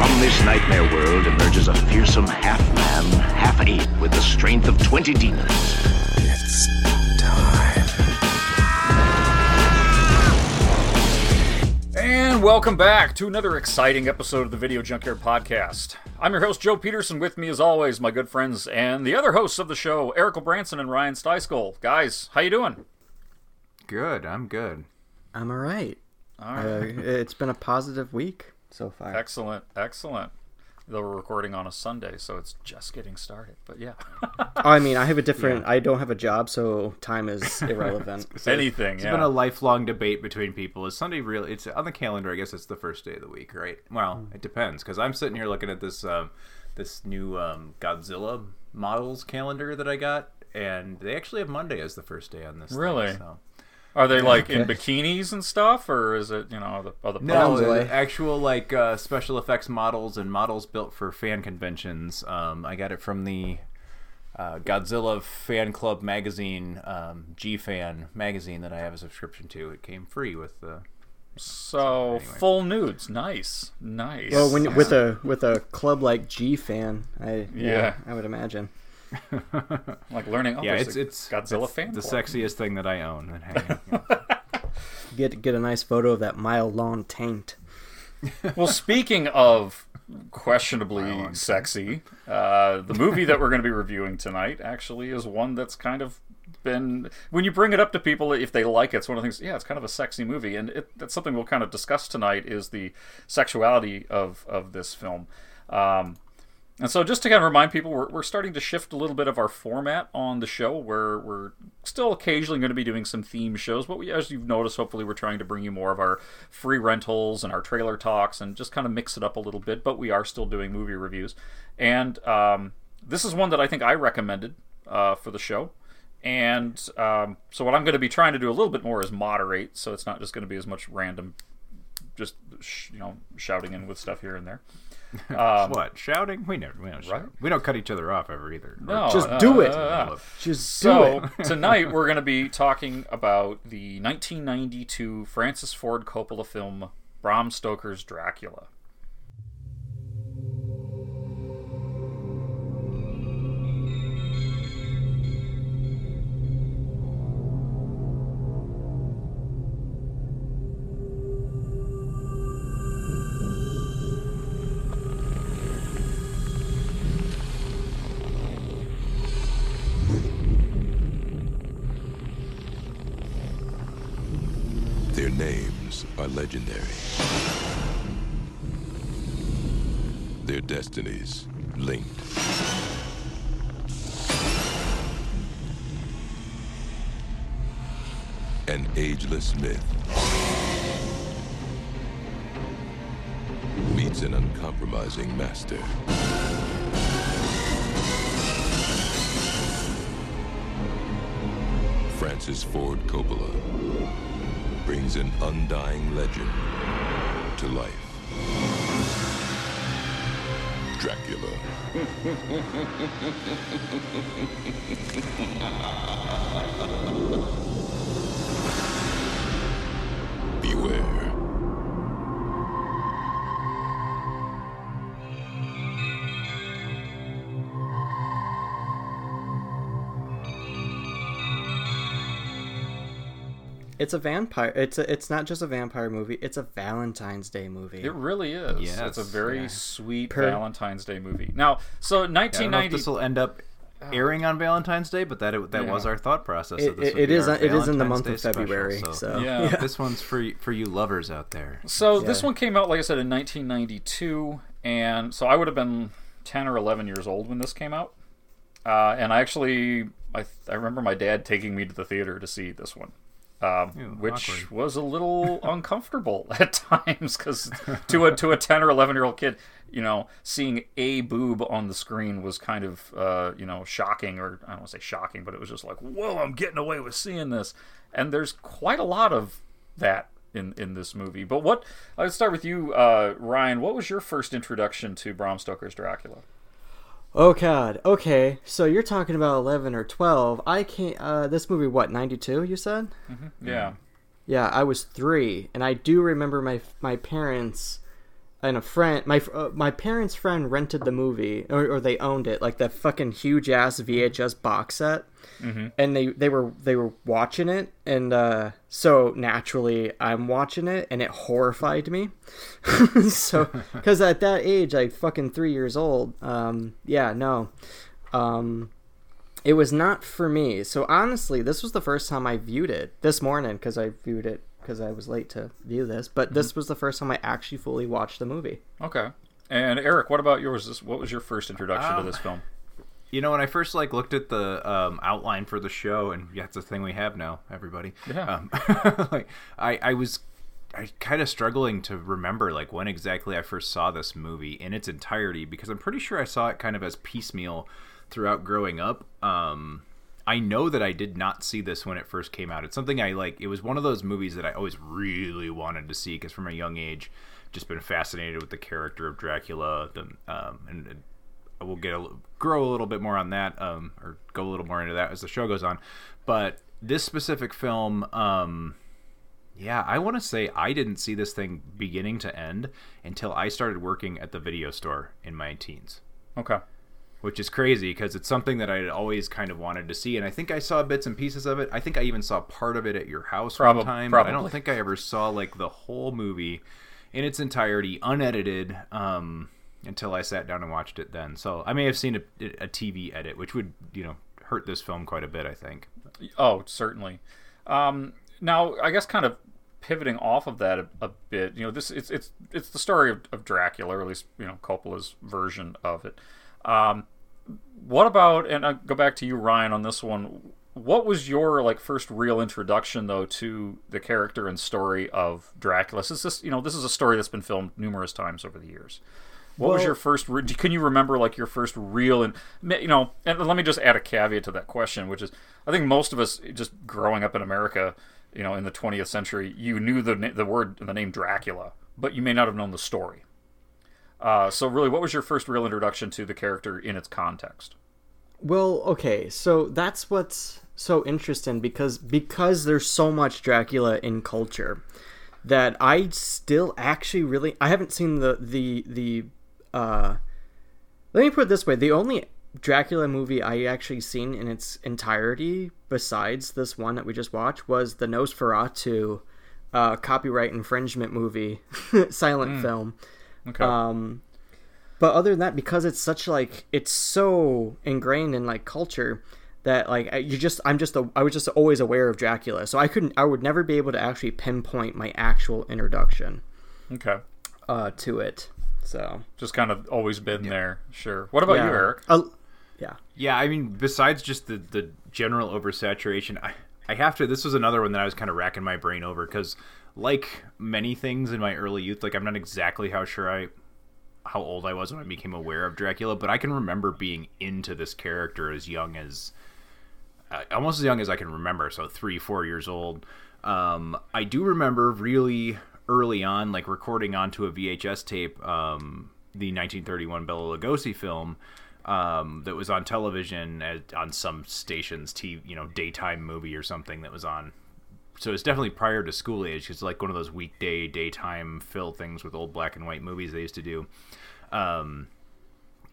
From this nightmare world emerges a fearsome half-man, half-ape with the strength of 20 demons. It's time. And welcome back to another exciting episode of the Video Junkyard Podcast. I'm your host, Joe Peterson. With me, as always, my good friends and the other hosts of the show, Eric Branson and Ryan Styskull. Guys, how you doing? Good. I'm good. I'm all right. All right. Uh, it's been a positive week so far. excellent, excellent. Though we're recording on a Sunday, so it's just getting started. But yeah, I mean, I have a different. I don't have a job, so time is irrelevant. anything. It's yeah. been a lifelong debate between people. Is Sunday really? It's on the calendar. I guess it's the first day of the week, right? Well, Hmm. it depends because I'm sitting here looking at this um, this new um, Godzilla models calendar that I got, and they actually have Monday as the first day on this. thing, Really? so. Are they like in bikinis and stuff, or is it you know are the, are the No, Sounds the actual like uh, special effects models and models built for fan conventions. Um, I got it from the uh, Godzilla Fan Club magazine, um, G Fan magazine that I have a subscription to. It came free with the. so anyway. full nudes? Nice, nice. well, when with a with a club like G fan, I yeah, Yeah. I would imagine. Like learning. Oh, yeah, there's it's a it's Godzilla it's fan. the club. sexiest thing that I own. and hanging, yeah. Get get a nice photo of that mile long taint. Well, speaking of questionably sexy, uh, the movie that we're going to be reviewing tonight actually is one that's kind of been when you bring it up to people if they like it, it's one of the things. Yeah, it's kind of a sexy movie, and it, that's something we'll kind of discuss tonight is the sexuality of of this film. Um, and so, just to kind of remind people, we're, we're starting to shift a little bit of our format on the show, where we're still occasionally going to be doing some theme shows. But we, as you've noticed, hopefully, we're trying to bring you more of our free rentals and our trailer talks, and just kind of mix it up a little bit. But we are still doing movie reviews, and um, this is one that I think I recommended uh, for the show. And um, so, what I'm going to be trying to do a little bit more is moderate, so it's not just going to be as much random, just sh- you know, shouting in with stuff here and there. Um, what shouting? We never. We don't. shout. Right? We don't cut each other off ever either. No, Just no, do it. no. Just do So it. tonight we're going to be talking about the 1992 Francis Ford Coppola film Bram Stoker's Dracula. Legendary. Their destinies linked. An ageless myth meets an uncompromising master. Francis Ford Coppola brings an undying legend to life. Dracula. It's a vampire. It's a, it's not just a vampire movie. It's a Valentine's Day movie. It really is. Yes, it's a very yeah. sweet Per- Valentine's Day movie. Now, so I don't know if 1990. this will end up airing on Valentine's Day, but that it, that was our thought process. It- that this it- would it be is our it is in the month Day of special, February, so Yeah. this one's for for you lovers out there. So this one came out, like I said, in 1992, and so I would have been 10 or 11 years old when this came out. Uh, and I actually, I, I remember my dad taking me to the theater to see this one. Um, Ew, which awkward. was a little uncomfortable at times because to a to a ten or eleven year old kid, you know, seeing a boob on the screen was kind of uh, you know shocking, or I don't want to say shocking, but it was just like, whoa, I'm getting away with seeing this, and there's quite a lot of that in in this movie. But what? Let's start with you, uh, Ryan. What was your first introduction to Bram Stoker's Dracula? Oh God. Okay, so you're talking about eleven or twelve. I can't. Uh, this movie, what ninety two? You said? Yeah. Yeah, I was three, and I do remember my my parents and a friend. My uh, my parents' friend rented the movie, or, or they owned it, like that fucking huge ass VHS box set. And they they were they were watching it, and uh, so naturally I'm watching it, and it horrified me. so because at that age, like fucking three years old, um, yeah, no. Um, it was not for me. So honestly, this was the first time I viewed it this morning because I viewed it because I was late to view this. But this was the first time I actually fully watched the movie. Okay. And Eric, what about yours? This- What was your first introduction to Um, this film? You know, when I first like looked at the um, outline for the show, and yeah, it's a thing we have now, everybody. Yeah. Um, like, I, I was, I kind of struggling to remember like when exactly I first saw this movie in its entirety because I'm pretty sure I saw it kind of as piecemeal throughout growing up. Um, I know that I did not see this when it first came out. It's something I like. It was one of those movies that I always really wanted to see because from a young age, just been fascinated with the character of Dracula. The um, and, we'll get a, grow a little bit more on that, um, or go a little more into that as the show goes on. But this specific film, um, yeah, I want to say I didn't see this thing beginning to end until I started working at the video store in my teens Okay. Which is crazy because it's something that I had always kind of wanted to see, and I think I saw bits and pieces of it. I think I even saw part of it at your house Probab- one time, but I don't think I ever saw like the whole movie in its entirety, unedited, um, until I sat down and watched it. Then, so I may have seen a, a TV edit, which would you know hurt this film quite a bit. I think. Oh, certainly. Um, now, I guess kind of pivoting off of that a, a bit, you know, this it's it's it's the story of, of Dracula, or at least you know Coppola's version of it. Um, what about? And I go back to you, Ryan, on this one. What was your like first real introduction though to the character and story of Dracula? This is this you know this is a story that's been filmed numerous times over the years. What was your first? Re- can you remember like your first real and you know? And let me just add a caveat to that question, which is I think most of us just growing up in America, you know, in the 20th century, you knew the the word the name Dracula, but you may not have known the story. Uh, so really, what was your first real introduction to the character in its context? Well, okay, so that's what's so interesting because because there's so much Dracula in culture that I still actually really I haven't seen the the the uh let me put it this way, the only Dracula movie I actually seen in its entirety besides this one that we just watched was the Nosferatu uh copyright infringement movie silent film. Okay. Um, but other than that, because it's such like it's so ingrained in like culture that like you just I'm just a, I was just always aware of Dracula, so I couldn't I would never be able to actually pinpoint my actual introduction okay. uh, to it. So Just kind of always been there. Sure. What about you, Eric? Uh, yeah. Yeah, I mean, besides just the the general oversaturation, I I have to. This was another one that I was kind of racking my brain over because, like many things in my early youth, like I'm not exactly how sure I how old I was when I became aware of Dracula, but I can remember being into this character as young as uh, almost as young as I can remember, so three, four years old. Um, I do remember really early on, like recording onto a VHS tape, um, the 1931 Bela Lugosi film um, that was on television at, on some station's TV, you know, daytime movie or something that was on. So it's definitely prior to school age. It's like one of those weekday, daytime fill things with old black and white movies they used to do. Um,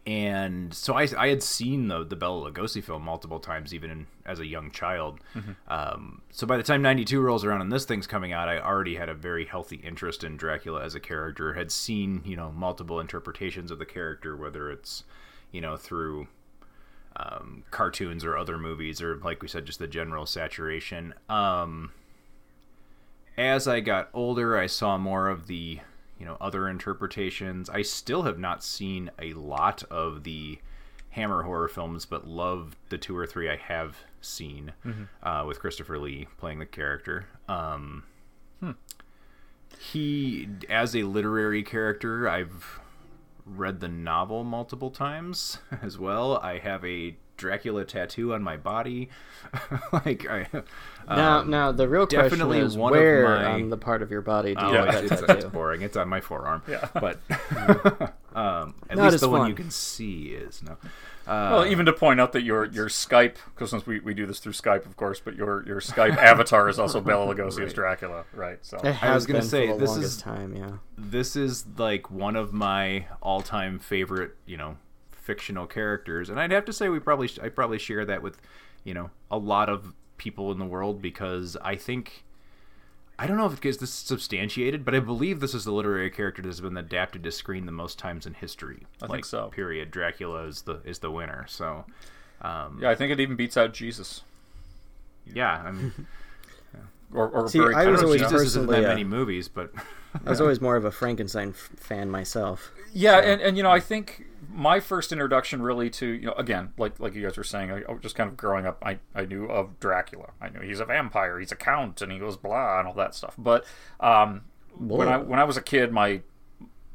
and so I, I had seen the the Bela Lugosi film multiple times, even in, as a young child. Um, so by the time '92 rolls around and this thing's coming out, I already had a very healthy interest in Dracula as a character. Had seen you know multiple interpretations of the character, whether it's you know through um, cartoons or other movies, or like we said, just the general saturation. Um, as I got older, I saw more of the you know other interpretations. I still have not seen a lot of the Hammer horror films, but love the two or three I have seen uh, with Christopher Lee playing the character. Um, He, as a literary character, I've read the novel multiple times as well. I have a Dracula tattoo on my body. like I now, um, now the real question definitely is one of where my- on the part of your body do you Oh, have that it's, tattoo? it's boring. It's on my forearm. Yeah. But um, at Not least as the one you can see is no. Well, even to point out that your your Skype, because since we, we do this through Skype, of course, but your your Skype avatar is also Bela Lugosi as Dracula, right? So It has gonna say, this is- time, yeah. This is like one of my all-time favorite, you know, fictional characters, and I'd have to say we probably I probably share that with, you know, a lot of people in the world because I think. I don't know if it's this is substantiated, but I believe this is the literary character that has been adapted to screen the most times in history. I think so. Period. Dracula is the is the winner. So, um, yeah, I think it even beats out Jesus. yeah, I mean, Or, or See, very I kind was of always Jesus. Jesus isn't that personally, uh, many movies, but I was always more of a Frankenstein f- fan myself. Yeah, and, and you know, I think my first introduction really to you know again, like like you guys were saying, I, I was just kind of growing up. I, I knew of Dracula. I knew he's a vampire, he's a count, and he goes blah and all that stuff. But um, when I when I was a kid, my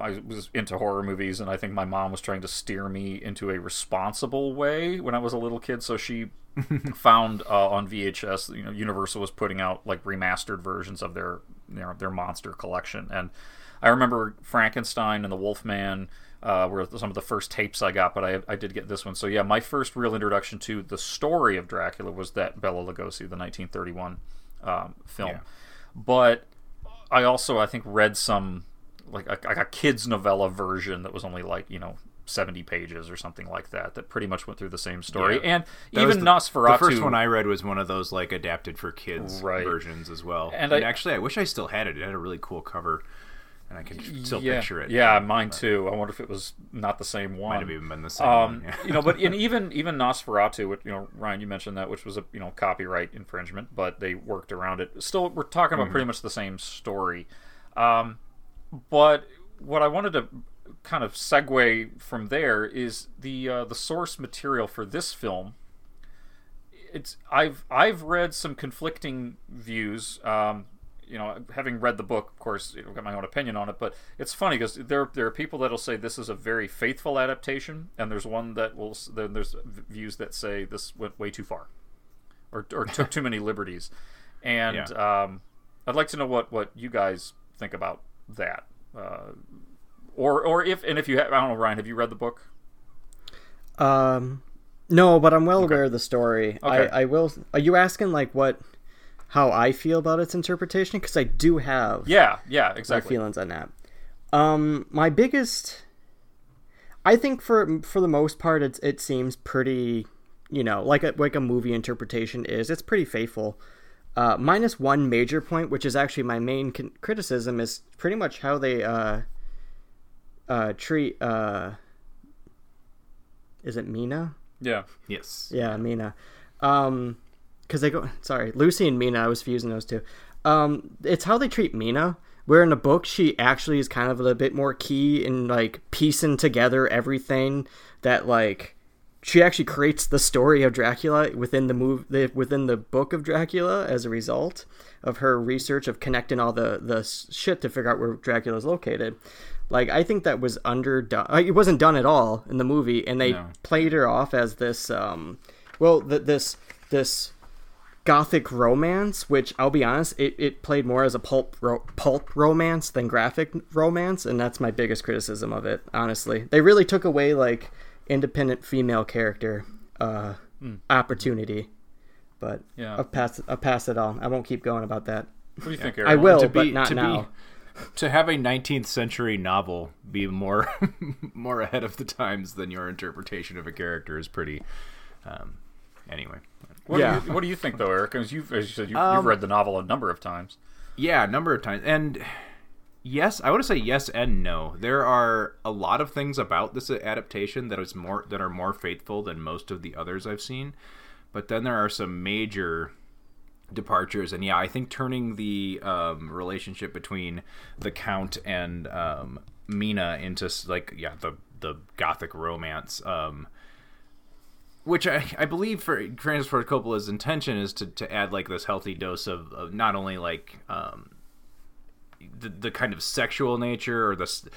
I was into horror movies, and I think my mom was trying to steer me into a responsible way when I was a little kid. So she found uh, on VHS, you know, Universal was putting out like remastered versions of their you know, their monster collection, and I remember Frankenstein and the Wolfman uh, were some of the first tapes I got, but I, I did get this one. So yeah, my first real introduction to the story of Dracula was that Bela Lugosi, the 1931 um, film. Yeah. But I also I think read some like a, like a kids novella version that was only like you know 70 pages or something like that that pretty much went through the same story Yeah. and That even the, Nosferatu The first one I read was one of those like adapted for kids Right. versions as well. And And, I- actually, I wish I still had it. It had a really cool cover, and I can still yeah, picture it. yeah mine too I wonder if it was not the same one Might have even been the same um, one. Yeah. you know, but in even even Nosferatu, which, you know, Ryan, you mentioned that, which was a you know copyright infringement, but they worked around it. Still, we're talking Mm-hmm. about pretty much the same story. Um, but what I wanted to kind of segue from there is the uh, the source material for this film. It's I've I've read some conflicting views. Um, you know, having read the book, of course, I've got my own opinion on it. But it's funny because there there are people that'll say this is a very faithful adaptation, and there's one that will then there's views that say this went way too far, or or took too many liberties. And um, I'd like to know what what you guys think about that, uh, or or if and if you have, I don't know, Ryan, have you read the book? Um, no, but I'm well aware of the story. Okay. I, I will. Are you asking like what, how I feel about its interpretation? Because I do have Yeah, yeah, my exactly. feelings on that. Um, my biggest, I think for for the most part, it's it seems pretty, you know, like a like a movie interpretation is. It's pretty faithful. Uh, minus one major point, which is actually my main con- criticism, is pretty much how they uh, uh, treat. Uh, is it Mina? Yeah, yes. Yeah, Mina. Um, because they go. Sorry, Lucy and Mina. I was fusing those two. Um, it's how they treat Mina. Where in the book she actually is kind of a bit more key in like piecing together everything that like she actually creates the story of Dracula within the move within the book of Dracula as a result of her research of connecting all the the shit to figure out where Dracula is located. Like I think that was underdone. It wasn't done at all in the movie, and they No. played her off as this um, well, th- this this gothic romance, which I'll be honest, it, it played more as a pulp ro- pulp romance than graphic romance, and that's my biggest criticism of it. Honestly, they really took away like independent female character uh, opportunity. But Yeah. I'll pass I'll pass it on. I won't keep going about that. what do you think, Eric? I will, to but be- not to be- now. To have a 19th century novel be more more ahead of the times than your interpretation of a character is pretty. Um, anyway, What, Yeah. do you, what do you think, though, Eric? Because you've, as you said, you've, you've Um, read the novel a number of times. Yeah, a number of times. And yes, I want to say yes and no. There are a lot of things about this adaptation that is more that are more faithful than most of the others I've seen. But then there are some major departures and yeah i think turning the um, relationship between the count and um, mina into like yeah the the gothic romance um, which I, I believe for Francis Ford Coppola's intention is to, to add like this healthy dose of, of not only like um, the, kind of sexual nature or the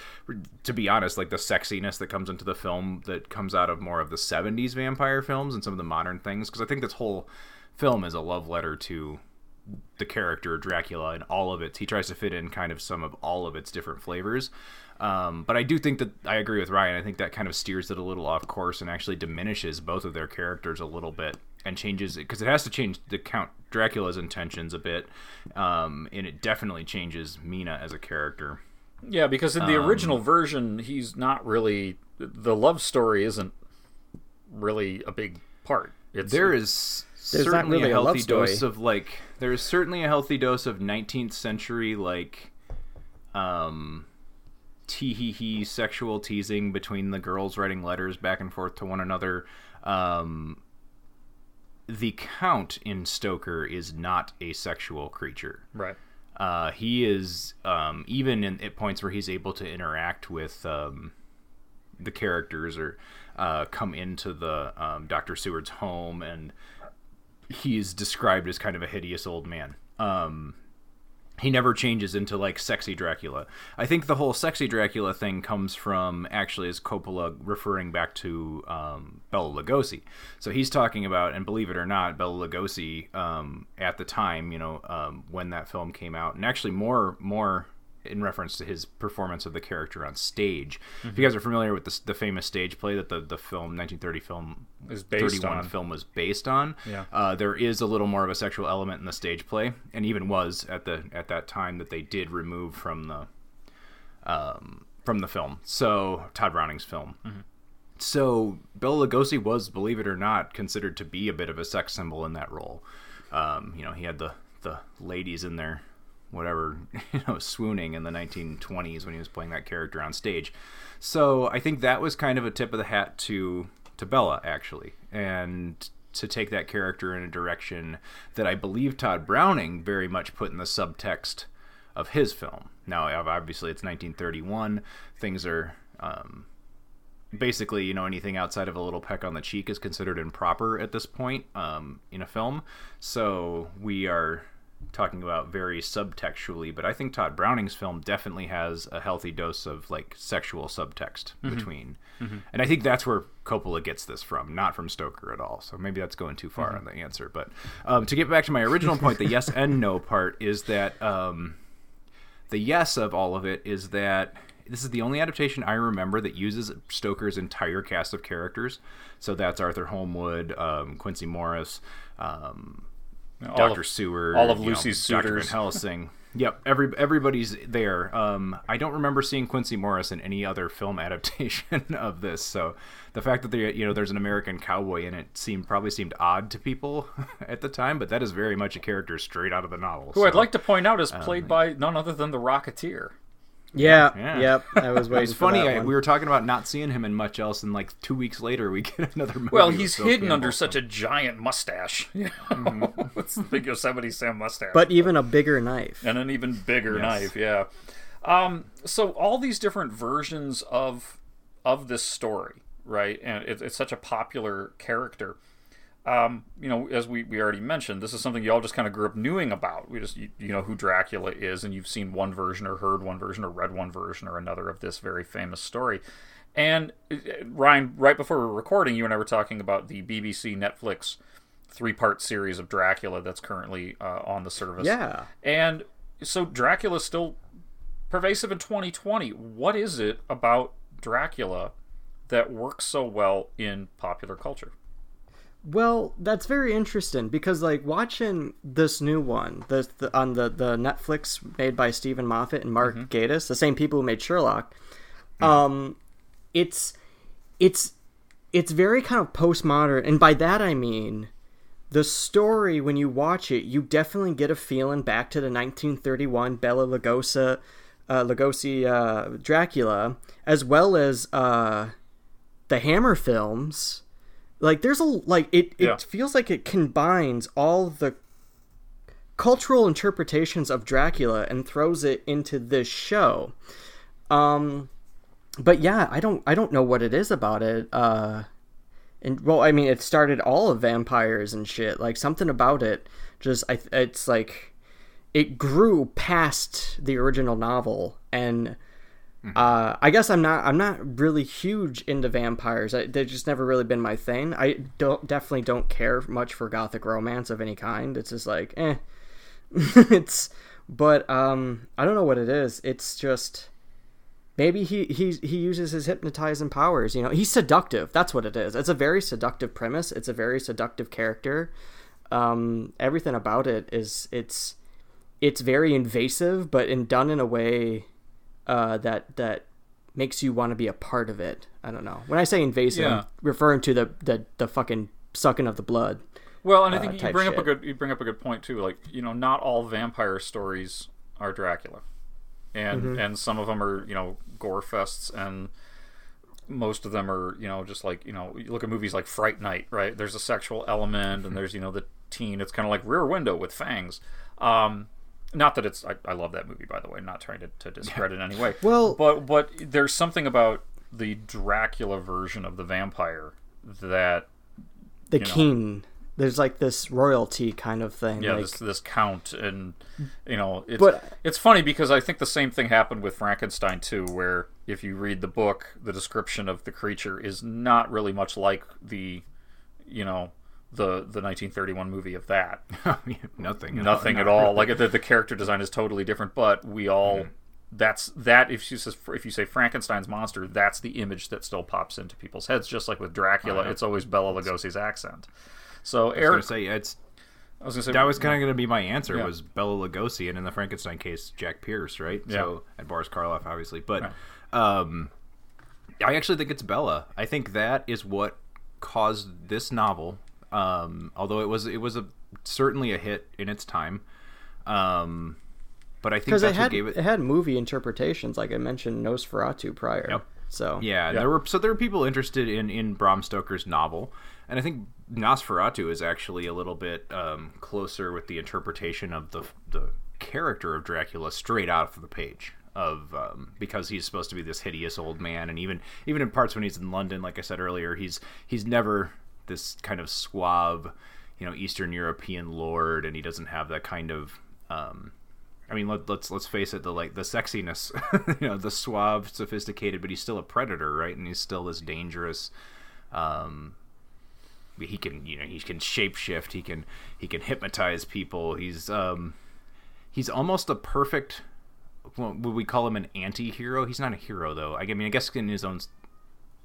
to be honest like the sexiness that comes into the film that comes out of more of the 70s vampire films and some of the modern things because I think this whole film is a love letter to the character Dracula and all of it. He tries to fit in kind of some of all of its different flavors. Um, but I do think that I agree with Ryan. I think that kind of steers it a little off course and actually diminishes both of their characters a little bit and changes it because it has to change the Count Dracula's intentions a bit, um, and it definitely changes Mina as a character. Yeah, because in the original version, he's not really the love story isn't really a big part. It's There is There's certainly really a a healthy dose of like there is certainly a healthy dose of 19th century like um tee hee hee sexual teasing between the girls writing letters back and forth to one another um the count in Stoker is not a sexual creature. right. Uh, he is um, even in, at points where he's able to interact with um, the characters or uh, come into the um, Doctor Seward's home, and he's described as kind of a hideous old man. He never changes into like sexy Dracula. I think the whole sexy Dracula thing comes from actually as Coppola referring back to um, Bela Lugosi. So he's talking about, and believe it or not, Bela Lugosi um, at the time, you know, um, when that film came out, and actually more more in reference to his performance of the character on stage. If you guys are familiar with the, the famous stage play that the the film 1930 film Is based 31 on. film was based on. Yeah. Uh, there is a little more of a sexual element in the stage play, and even was at the at that time that they did remove from the um, from the film. So Tod Browning's film. So Bela Lugosi was, believe it or not, considered to be a bit of a sex symbol in that role. Um, you know, he had the the ladies in there, whatever, you know, swooning in the 1920s when he was playing that character on stage. So I think that was kind of a tip of the hat to to Bela actually, and to take that character in a direction that I believe Tod Browning very much put in the subtext of his film. Now, obviously, it's 1931. Things are um, basically, you know, anything outside of a little peck on the cheek is considered improper at this point um, in a film. So we are talking about very subtextually, but I think Tod Browning's film definitely has a healthy dose of like sexual subtext between. And I think that's where Coppola gets this from, not from Stoker at all. So maybe that's going too far on the answer. But um, to get back to my original point, the yes and no part is that um, the yes of all of it is that this is the only adaptation I remember that uses Stoker's entire cast of characters. So that's Arthur Holmwood, um, Quincy Morris, um, All Doctor of- Seward, all of you know, Lucy's Dr. Van suitors. Helsing. Yep, every everybody's there. Um, I don't remember seeing Quincy Morris in any other film adaptation of this. So the fact that there, you know, there's an American cowboy in it seemed probably seemed odd to people at the time, but that is very much a character straight out of the novel. Who I'd like to point out is played by none other than the Rocketeer. Yeah, Yeah. yep. I was waiting. It's for funny. that I, one. we were talking about not seeing him in much else, and like two weeks later, we get another movie. Well, he's hidden under Campbell, such a giant mustache. You know? it's the big Yosemite Sam mustache. but even a bigger knife. and an even bigger Yes. knife. Yeah. Um, so all these different versions of of this story, right? And it, it's such a popular character. Um, you know, as we, we already mentioned, this is something you all just kind of grew up knowing about. We just you, you know who Dracula is, and you've seen one version or heard one version or read one version or another of this very famous story. And uh, Ryan, right before we were recording, you and I were talking about the BBC Netflix three part series of Dracula that's currently uh, on the service. Yeah. And so Dracula's still pervasive in 2020. What is it about Dracula that works so well in popular culture? Well, that's very interesting because like watching this new one, the, the on the the Netflix made by Steven Moffat and Mark Gatiss, the same people who made Sherlock. Um, it's it's it's very kind of postmodern, and by that I mean the story when you watch it, you definitely get a feeling back to the 1931 Bela Lugosi, uh, Lugosi uh, Dracula, as well as uh, the Hammer films. Like there's a like it it Yeah. feels like it combines all the cultural interpretations of Dracula and throws it into this show. Um but yeah, I don't I don't know what it is about it. Uh and well, I mean, it started all of vampires and shit. Like something about it, just I, it's like it grew past the original novel, and uh, I guess I'm not I'm not really huge into vampires. I, they've just never really been my thing. I don't definitely don't care much for gothic romance of any kind. It's just like eh. it's but um I don't know what it is. It's just maybe he he he uses his hypnotizing powers. You know, he's seductive. That's what it is. It's a very seductive premise. It's a very seductive character. Um, everything about it is it's it's very invasive, but in done in a way uh, that that makes you want to be a part of it. I don't know. When I say invasive, Yeah. I'm referring to the, the the fucking sucking of the blood. Well, and I uh, think you type bring up a good you bring up a good point too. Like you know, not all vampire stories are Dracula, and Mm-hmm. and some of them are you know gore fests, and most of them are you know just like you know you look at movies like Fright Night, right? There's a sexual element, and there's you know the teen. It's kind of like Rear Window with fangs. Um, not that it's I, I love that movie by the way. I'm Not trying to, to discredit in any way. Well- but but there's something about the Dracula version of the vampire that The know. king. There's like this royalty kind of thing. yeah like, this this count and you know it's But- it's funny because i think the same thing happened with frankenstein too where if you read the book the description of the creature is not really much like the you know the the 1931 movie of that Nothing. nothing at all like the, the character design is totally different but we all that's that if you says if you say frankenstein's monster that's the image that still pops into people's heads just like with dracula it's always bela lugosi's accent so I eric say it's I was gonna say that was kind of going to be my answer Yeah. was Bela Lugosi, and in the Frankenstein case, Jack Pierce, right? So and Boris Karloff, obviously, but um, I actually think it's Bela. I think that is what caused this novel. Um, although it was it was a certainly a hit in its time. Um, but I think because that's it what had gave it. it had movie interpretations, like I mentioned Nosferatu prior. Yep. So Yeah, and there were so there were people interested in in Bram Stoker's novel, and I think Nosferatu is actually a little bit um, closer with the interpretation of the the character of Dracula straight out of the page of um, because he's supposed to be this hideous old man, and even even in parts when he's in London, like I said earlier, he's he's never this kind of suave, you know, Eastern European lord, and he doesn't have that kind of um, I mean, let, let's let's face it, the like the sexiness, you know, the suave, sophisticated, but he's still a predator, right? And he's still this dangerous. Um, he can, you know, he can shapeshift. He can he can hypnotize people. He's um, he's almost a perfect. Would we call him an anti-hero? He's not a hero though. I mean, I guess in his own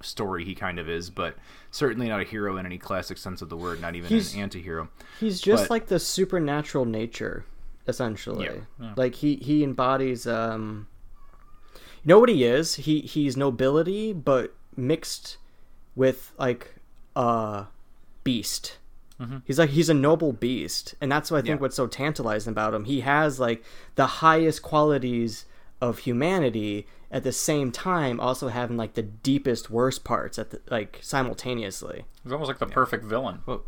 story he kind of is, but certainly not a hero in any classic sense of the word. Not even He's- an anti-hero. He's just But- like the supernatural nature, essentially. Yeah, Like he he embodies um you know what he is? He he's nobility but mixed with like a beast. He's like he's a noble beast, and that's what I think Yeah. what's so tantalizing about him. He has like the highest qualities of humanity at the same time also having like the deepest worst parts at the, like simultaneously. It's almost like the perfect villain. Well,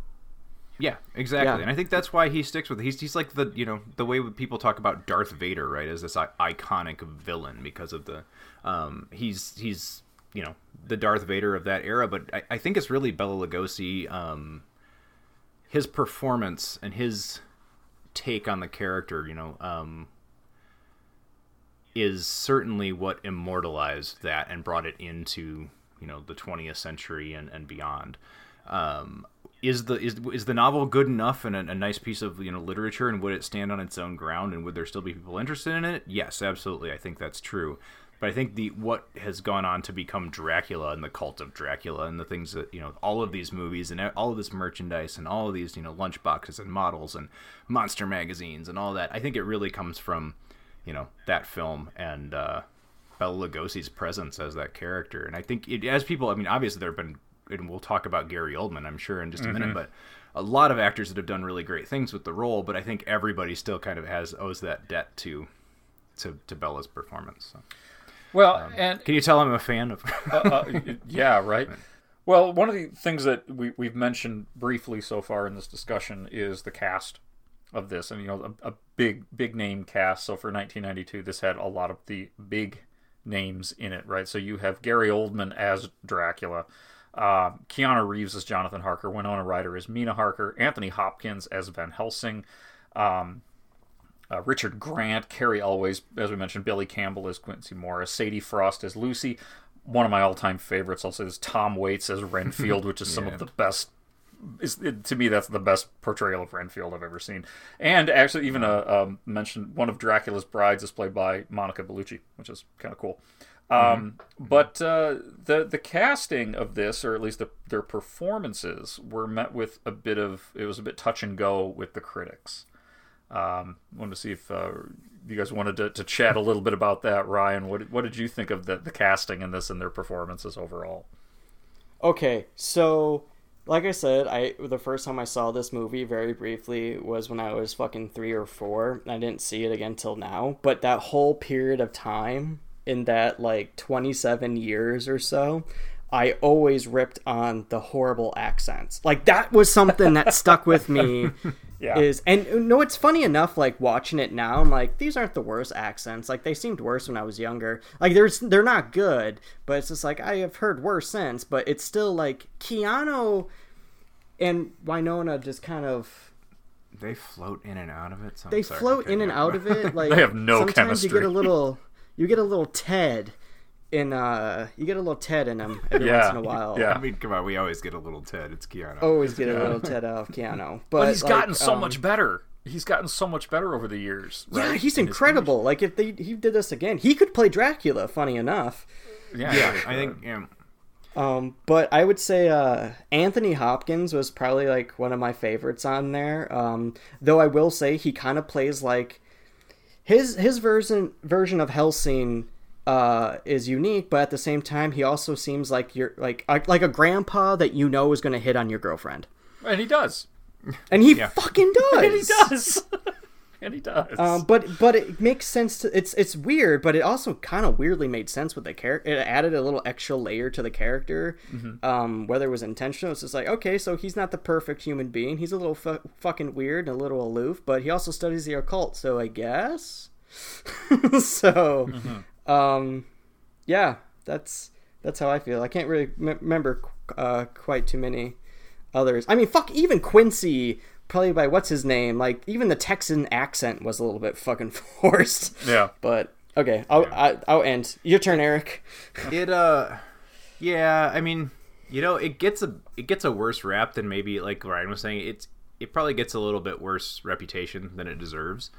yeah, exactly, Yeah. and I think that's why he sticks with. It. He's he's like the you know the way people talk about Darth Vader, right? As this I- iconic villain because of the um he's he's you know the Darth Vader of that era, but I, I think it's really Bela Lugosi, um, his performance and his take on the character, you know, um, is certainly what immortalized that and brought it into you know the 20th century and, and beyond. Um, is the is is the novel good enough and a, a nice piece of you know literature and would it stand on its own ground and would there still be people interested in it? Yes, absolutely. I think that's true. But I think the what has gone on to become Dracula and the cult of Dracula and the things that you know all of these movies and all of this merchandise and all of these you know lunchboxes and models and monster magazines and all that. I think it really comes from you know that film and uh, Bela Lugosi's presence as that character. And I think it, as people, I mean, obviously there have been, and we'll talk about Gary Oldman, I'm sure, in just a minute, but a lot of actors that have done really great things with the role. But I think everybody still kind of has owes that debt to to, to Bela's performance. So. Well, and Can you tell I'm a fan of? uh, yeah, right. Well, one of the things that we, we've mentioned briefly so far in this discussion is the cast of this, and you know, a, a big, big name cast. So for 1992, this had a lot of the big names in it, right? So you have Gary Oldman as Dracula, Uh, Keanu Reeves as Jonathan Harker, Winona Ryder as Mina Harker, Anthony Hopkins as Van Helsing, um, uh, Richard Grant, Cary Elwes, as we mentioned, Billy Campbell as Quincy Morris, Sadie Frost as Lucy. One of my all-time favorites, I'll say, is Tom Waits as Renfield, which is some of the best. Is it, to me that's the best portrayal of Renfield I've ever seen, and actually even a um, mentioned one of Dracula's brides is played by Monica Bellucci, which is kind of cool. Um, but uh, the the casting of this, or at least the, their performances, were met with a bit of it was a bit touch and go with the critics. Um, wanted to see if uh, you guys wanted to, to chat a little bit about that, Ryan. What what did you think of the the casting in this and their performances overall? Okay, so like I said, I the first time I saw this movie very briefly was when I was fucking three or four. I didn't see it again till now. But that whole period of time in that like twenty seven years or so, I always ripped on the horrible accents. Like that was something that stuck with me. Yeah. Is and no, it's funny enough. Like watching it now, I'm like, these aren't the worst accents. Like they seemed worse when I was younger. Like there's they're not good, but it's just like I have heard worse since. But it's still like Keanu and Winona just kind of They float in and out of it. So they sorry, float in and out of it. Like They have no sometimes you get a little you get a little Ted in uh you get a little Ted in them every Yeah, once in a while. yeah. I mean, come on, we always get a little Ted. It's Keanu. Always get a little Ted out of Keanu. But, But he's like, gotten so um, much better. He's gotten so much better over the years. Yeah, he's In incredible. Like if they he did this again, he could play Dracula. Funny enough. Yeah, yeah, I think yeah, um, but I would say uh, Anthony Hopkins was probably like one of my favorites on there. Um, though I will say he kind of plays like his his version version of Helsing uh, is unique, but at the same time he also seems like you're like like a grandpa that you know is going to hit on your girlfriend, and he does. and he fucking does. And he does. and he does. Um, but but it makes sense. To, it's it's weird, but it also kind of weirdly made sense with the character. It added a little extra layer to the character. Um, whether it was intentional, it's just like okay, so he's not the perfect human being. He's a little fu- fucking weird and a little aloof, but he also studies the occult. So I guess. so, um, yeah, that's that's how I feel. I can't really m- remember uh, quite too many others. I mean, fuck, even Quincy, probably by what's his name, like even the Texan accent was a little bit fucking forced. yeah. But okay, I'll I, I'll end. Your turn, Eric. it uh, yeah. I mean, you know, it gets a it gets a worse rap than maybe like Ryan was saying. It's it probably gets a little bit worse reputation than it deserves.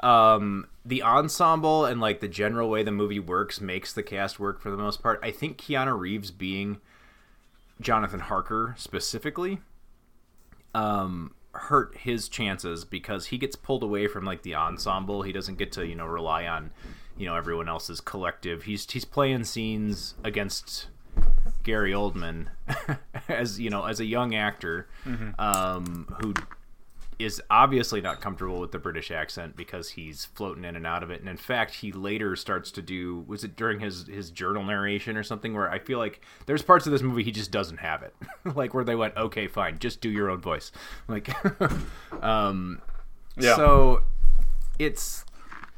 Um, the ensemble and like the general way the movie works makes the cast work for the most part. I think Keanu Reeves being Jonathan Harker specifically um hurt his chances because he gets pulled away from like the ensemble. He doesn't get to, you know, rely on, you know, everyone else's collective. He's he's playing scenes against Gary Oldman as, you know, as a young actor um who is obviously not comfortable with the British accent because he's floating in and out of it. And in fact, he later starts to do was it during his his journal narration or something where I feel like there's parts of this movie he just doesn't have it. like where they went, "Okay, fine, just do your own voice." Like um Yeah. so it's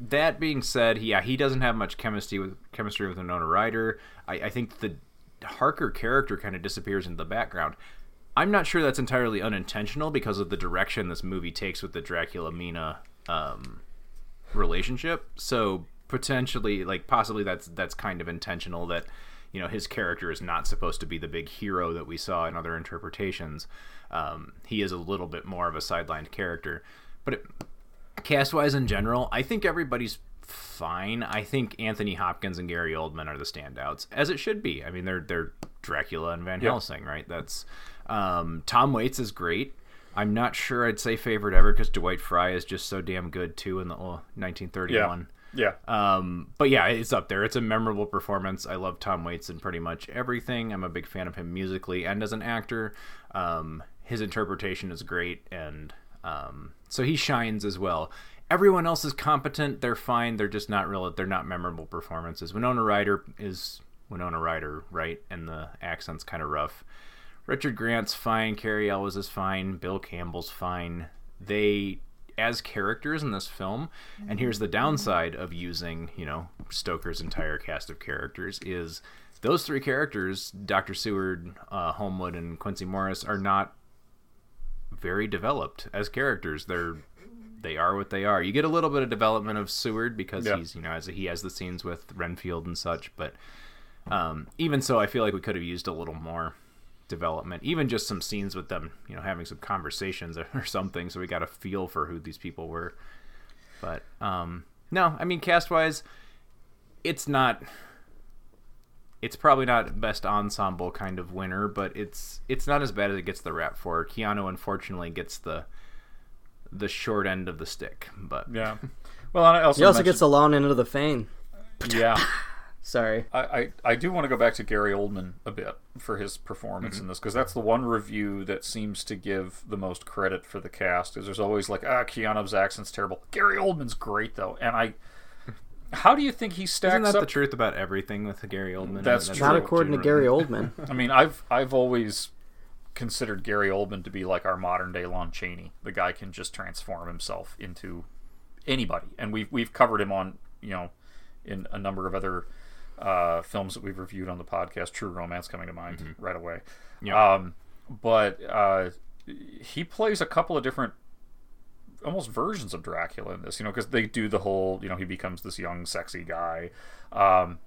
that being said, yeah, he doesn't have much chemistry with chemistry with Winona Ryder. I, I think the Harker character kind of disappears into the background. I'm not sure that's entirely unintentional because of the direction this movie takes with the Dracula Mina um, relationship. So potentially, like possibly, that's that's kind of intentional. That you know his character is not supposed to be the big hero that we saw in other interpretations. Um, he is a little bit more of a sidelined character, but it, cast wise in general, I think everybody's fine. I think Anthony Hopkins and Gary Oldman are the standouts, as it should be. I mean, they're they're Dracula and Van Helsing, right? That's um, Tom Waits is great. I'm not sure I'd say favorite ever because Dwight Frye is just so damn good too in the oh, 1931. Yeah. Um, but yeah, it's up there. It's a memorable performance. I love Tom Waits in pretty much everything. I'm a big fan of him musically and as an actor. Um, his interpretation is great, and um, so he shines as well. Everyone else is competent. They're fine. They're just not real. They're not memorable performances. Winona Ryder is Winona Ryder, right? And the accent's kind of rough. Richard Grant's fine. Cary Elwes is fine. Bill Campbell's fine. They, as characters in this film, and here's the downside of using, you know, Stoker's entire cast of characters is those three characters, Dr. Seward, uh, Holmwood, and Quincy Morris, are not very developed as characters. They're they are what they are. You get a little bit of development of Seward because Yeah. he's you know as he has the scenes with Renfield and such, but um, even so, I feel like we could have used a little more development, even just some scenes with them, you know, having some conversations or something, so we got a feel for who these people were. But um, no, I mean, cast wise, it's not. It's probably not best ensemble kind of winner, but it's it's not as bad as it gets the rap for. Keanu unfortunately gets the the short end of the stick, but Yeah. Well, I also He also mentioned- gets the long end of the fame. yeah. Sorry. I, I, I do want to go back to Gary Oldman a bit for his performance in this because that's the one review that seems to give the most credit for the cast. Because there's always like ah Keanu's accent's terrible. Gary Oldman's great though, and I. How do you think he stacks Isn't that up? the truth about everything with Gary Oldman? That's Not true. according to Gary Oldman. I mean, I've I've always considered Gary Oldman to be like our modern day Lon Chaney. The guy can just transform himself into anybody, and we've we've covered him on you know in a number of other uh, films that we've reviewed on the podcast. True Romance coming to mind right away. Yeah. Um, but uh, he plays a couple of different almost versions of Dracula in this, you know, because they do the whole, you know, he becomes this young, sexy guy. Um,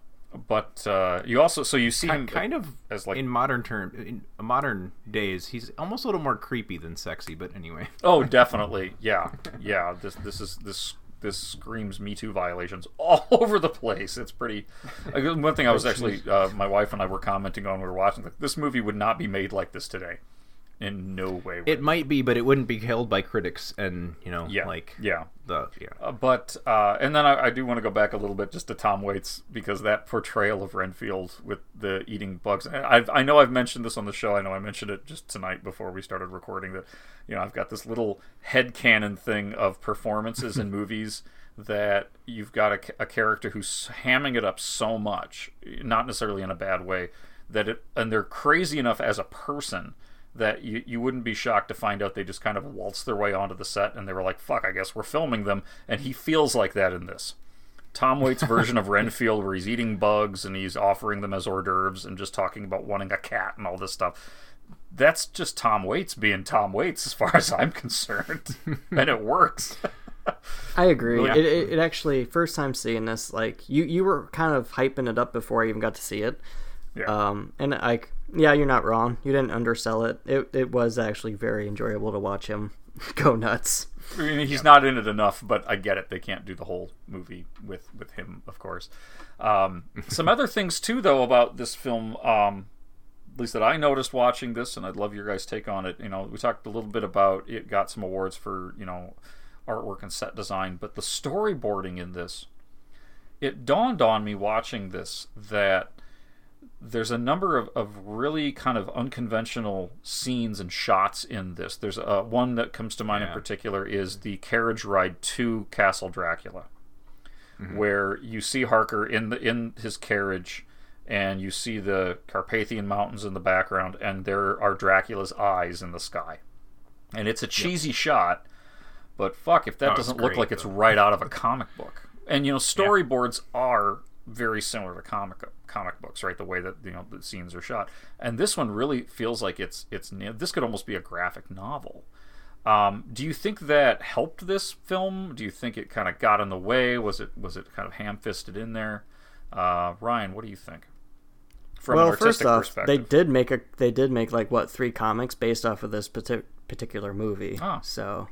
but uh, you also, so you see him kind of as like in modern term in modern days he's almost a little more creepy than sexy but anyway Oh, definitely. Yeah, yeah. This this is this this screams Me Too violations all over the place. It's pretty. One thing I was actually, uh, my wife and I were commenting on we were watching. Like, this movie would not be made like this today. In no way. it might be but it wouldn't be held by critics and you know Yeah, like yeah. the yeah Uh, but uh, and then I, I do want to go back a little bit just to Tom Waits because that portrayal of Renfield with the eating bugs. I've, I know I've mentioned this on the show. I know I mentioned it just tonight before we started recording that you know I've got this little head canon thing of performances in movies that you've got a, a character who's hamming it up so much, not necessarily in a bad way, that it and they're crazy enough as a person that you, you wouldn't be shocked to find out they just kind of waltzed their way onto the set and they were like, fuck, I guess we're filming them. And he feels like that in this. Tom Waits' version of Renfield, where he's eating bugs and he's offering them as hors d'oeuvres and just talking about wanting a cat and all this stuff. That's just Tom Waits being Tom Waits, as far as I'm concerned. and it works. I agree. Yeah. It, it, it actually first time seeing this, like you you were kind of hyping it up before I even got to see it. Yeah. Um, and like yeah, you're not wrong. You didn't undersell it. It it was actually very enjoyable to watch him go nuts. I mean, he's not in it enough, but I get it. They can't do the whole movie with with him, of course. Um, some other things too, though, about this film, um, at least that I noticed watching this, and I'd love your guys' take on it. You know, we talked a little bit about it got some awards for you know artwork and set design, but the storyboarding in this, it dawned on me watching this that there's a number of, of really kind of unconventional scenes and shots in this. There's uh, one that comes to mind in particular is the carriage ride to Castle Dracula, where you see Harker in the in his carriage, and you see the Carpathian Mountains in the background, and there are Dracula's eyes in the sky, and it's a cheesy shot, but fuck if that Oh, doesn't look great, like it's right out of a comic book. And you know, storyboards are very similar to comic comic books, right? The way that you know the scenes are shot, and this one really feels like it's it's this could almost be a graphic novel. Um, do you think that helped this film? Do you think it kind of got in the way? Was it was it kind of ham fisted in there? Uh, Ryan, what do you think? From well, artistic first off, they did make a they did make like what three comics based off of this partic- particular movie. Oh. So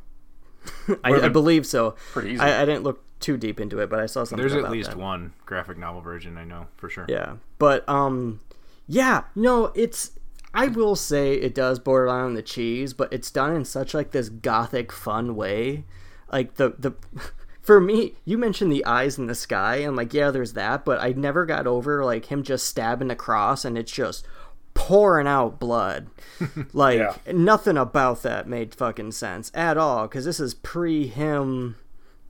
I, I believe so. pretty easy. I, I didn't look too deep into it, but I saw something. there's at least that. one graphic novel version I know for sure Yeah, but um, yeah, no, it's. I will say it does borderline on the cheese, but it's done in such like this gothic fun way. Like the the. For me, you mentioned the eyes in the sky, and like, yeah, there's that, but I never got over like him just stabbing the cross, and it's just pouring out blood. like Yeah. nothing about that made fucking sense at all, because this is pre him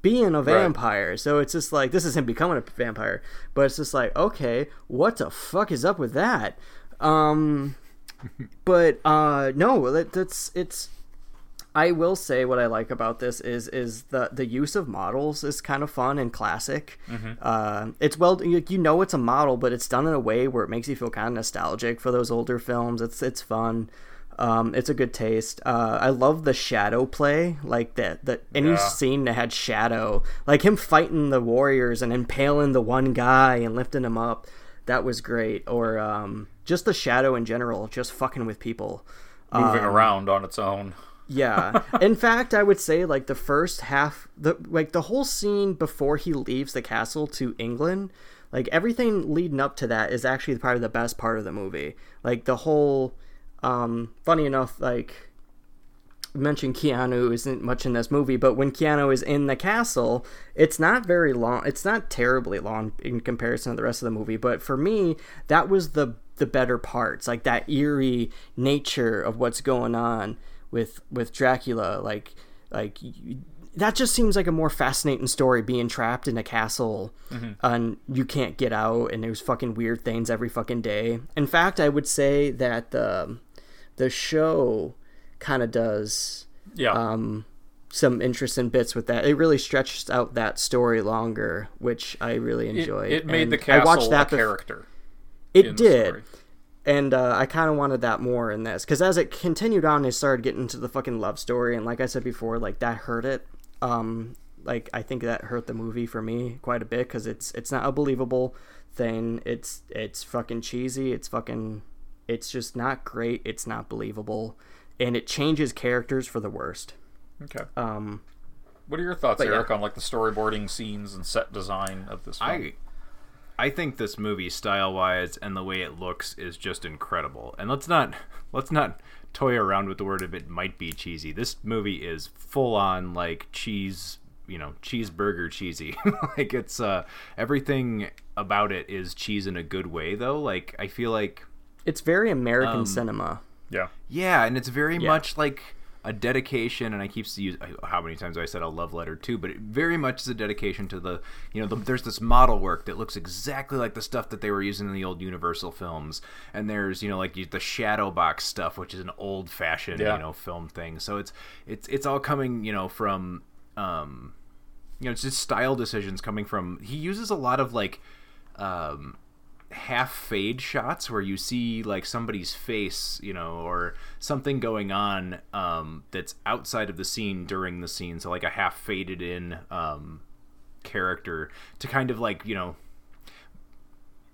being a vampire. So it's just like this is him becoming a vampire. But it's just like, okay, what the fuck is up with that? Um but uh no, that, that's it's I will say what I like about this is is the the use of models is kind of fun and classic. Uh, it's well you, you know it's a model, but it's done in a way where it makes you feel kind of nostalgic for those older films. It's it's fun. Um, it's a good taste. Uh, I love the shadow play, like that. That any Yeah. scene that had shadow, like him fighting the warriors and impaling the one guy and lifting him up, that was great. Or um, just the shadow in general, just fucking with people. Moving Um, around on its own. yeah. In fact, I would say like the first half, the like the whole scene before he leaves the castle to England, like everything leading up to that is actually probably the best part of the movie. Like the whole, um, funny enough, like mentioned Keanu isn't much in this movie, but when Keanu is in the castle, it's not very long. It's not terribly long in comparison to the rest of the movie, but for me, that was the the better parts, like that eerie nature of what's going on with with Dracula, like like you- that just seems like a more fascinating story being trapped in a castle and you can't get out and there's fucking weird things every fucking day. In fact, I would say that the the show kind of does Yeah. um, some interesting bits with that. It really stretches out that story longer, which I really enjoyed. it made And the castle I watched that a bef- character. It did. And uh, I kind of wanted that more in this because as it continued on, they started getting into the fucking love story, and like I said before, like that hurt it. Um, like I think that hurt the movie for me quite a bit because it's it's not a believable thing. It's it's fucking cheesy. It's fucking it's just not great. It's not believable, and it changes characters for the worst. Okay. Um, What are your thoughts, but yeah. Eric, on like the storyboarding scenes and set design of this film? I I think this movie style wise and the way it looks is just incredible. And let's not let's not toy around with the word if it might be cheesy. This movie is full on like cheese, you know, cheeseburger cheesy. like it's uh everything about it is cheese in a good way though. Like I feel like it's very Um, American cinema. yeah. yeah, and it's very Yeah. much like a dedication, and I keep to use how many times have I said a love letter too, but it very much is a dedication to the you know the, there's this model work that looks exactly like the stuff that they were using in the old Universal films, and there's you know like the shadow box stuff, which is an old fashioned Yeah. you know film thing. So it's it's it's all coming you know from um you know it's just style decisions coming from he uses a lot of like um half fade shots where you see like somebody's face, you know, or something going on um, that's outside of the scene during the scene. So like a half faded in um, character to kind of like you know.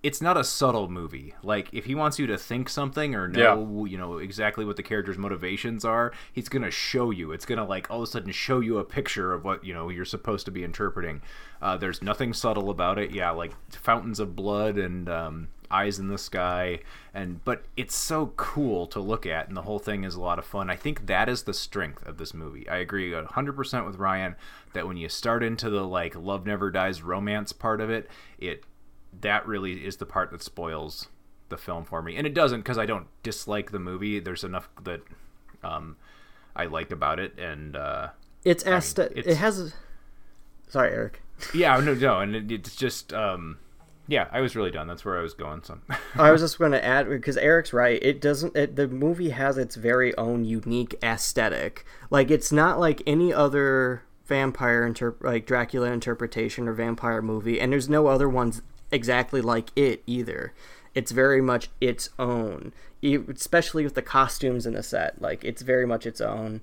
It's not a subtle movie. Like if he wants you to think something or know, you know, exactly what the character's motivations are, he's gonna show you. It's gonna like all of a sudden show you a picture of what you know you're supposed to be interpreting. Uh, there's nothing subtle about it. Yeah, like fountains of blood and um, eyes in the sky, and but it's so cool to look at, and the whole thing is a lot of fun. I think that is the strength of this movie. I agree 100% with Ryan that when you start into the like love never dies romance part of it, it that really is the part that spoils the film for me. And it doesn't because I don't dislike the movie. There's enough that um, I like about it, and uh, It's aesthetic. it's- It has. Sorry, Eric. yeah, no, no, and it, it's just um, yeah, I was really done. That's where I was going. So I was just going to add because Eric's right. It doesn't. It, the movie has its very own unique aesthetic. Like it's not like any other vampire inter- like Dracula interpretation or vampire movie, and there's no other ones exactly like it either. It's very much its own, especially with the costumes in the set. Like it's very much its own.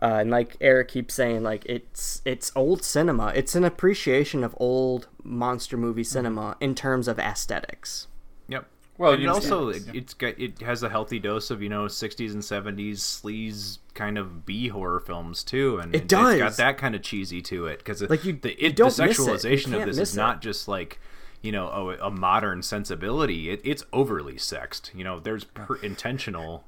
Uh, and like Eric keeps saying, like it's it's old cinema. It's an appreciation of old monster movie cinema in terms of aesthetics. Yep. Well, Well, and it also yeah. it, it's got it has a healthy dose of you know 60s and 70s sleaze kind of B horror films too, and It It's does. got that kind of cheesy to it because Like, you- the, you it, don't the miss it. You sexualization of can't this is it. not just like you know a, a modern sensibility. It, it's overly sexed. You know, there's per- intentional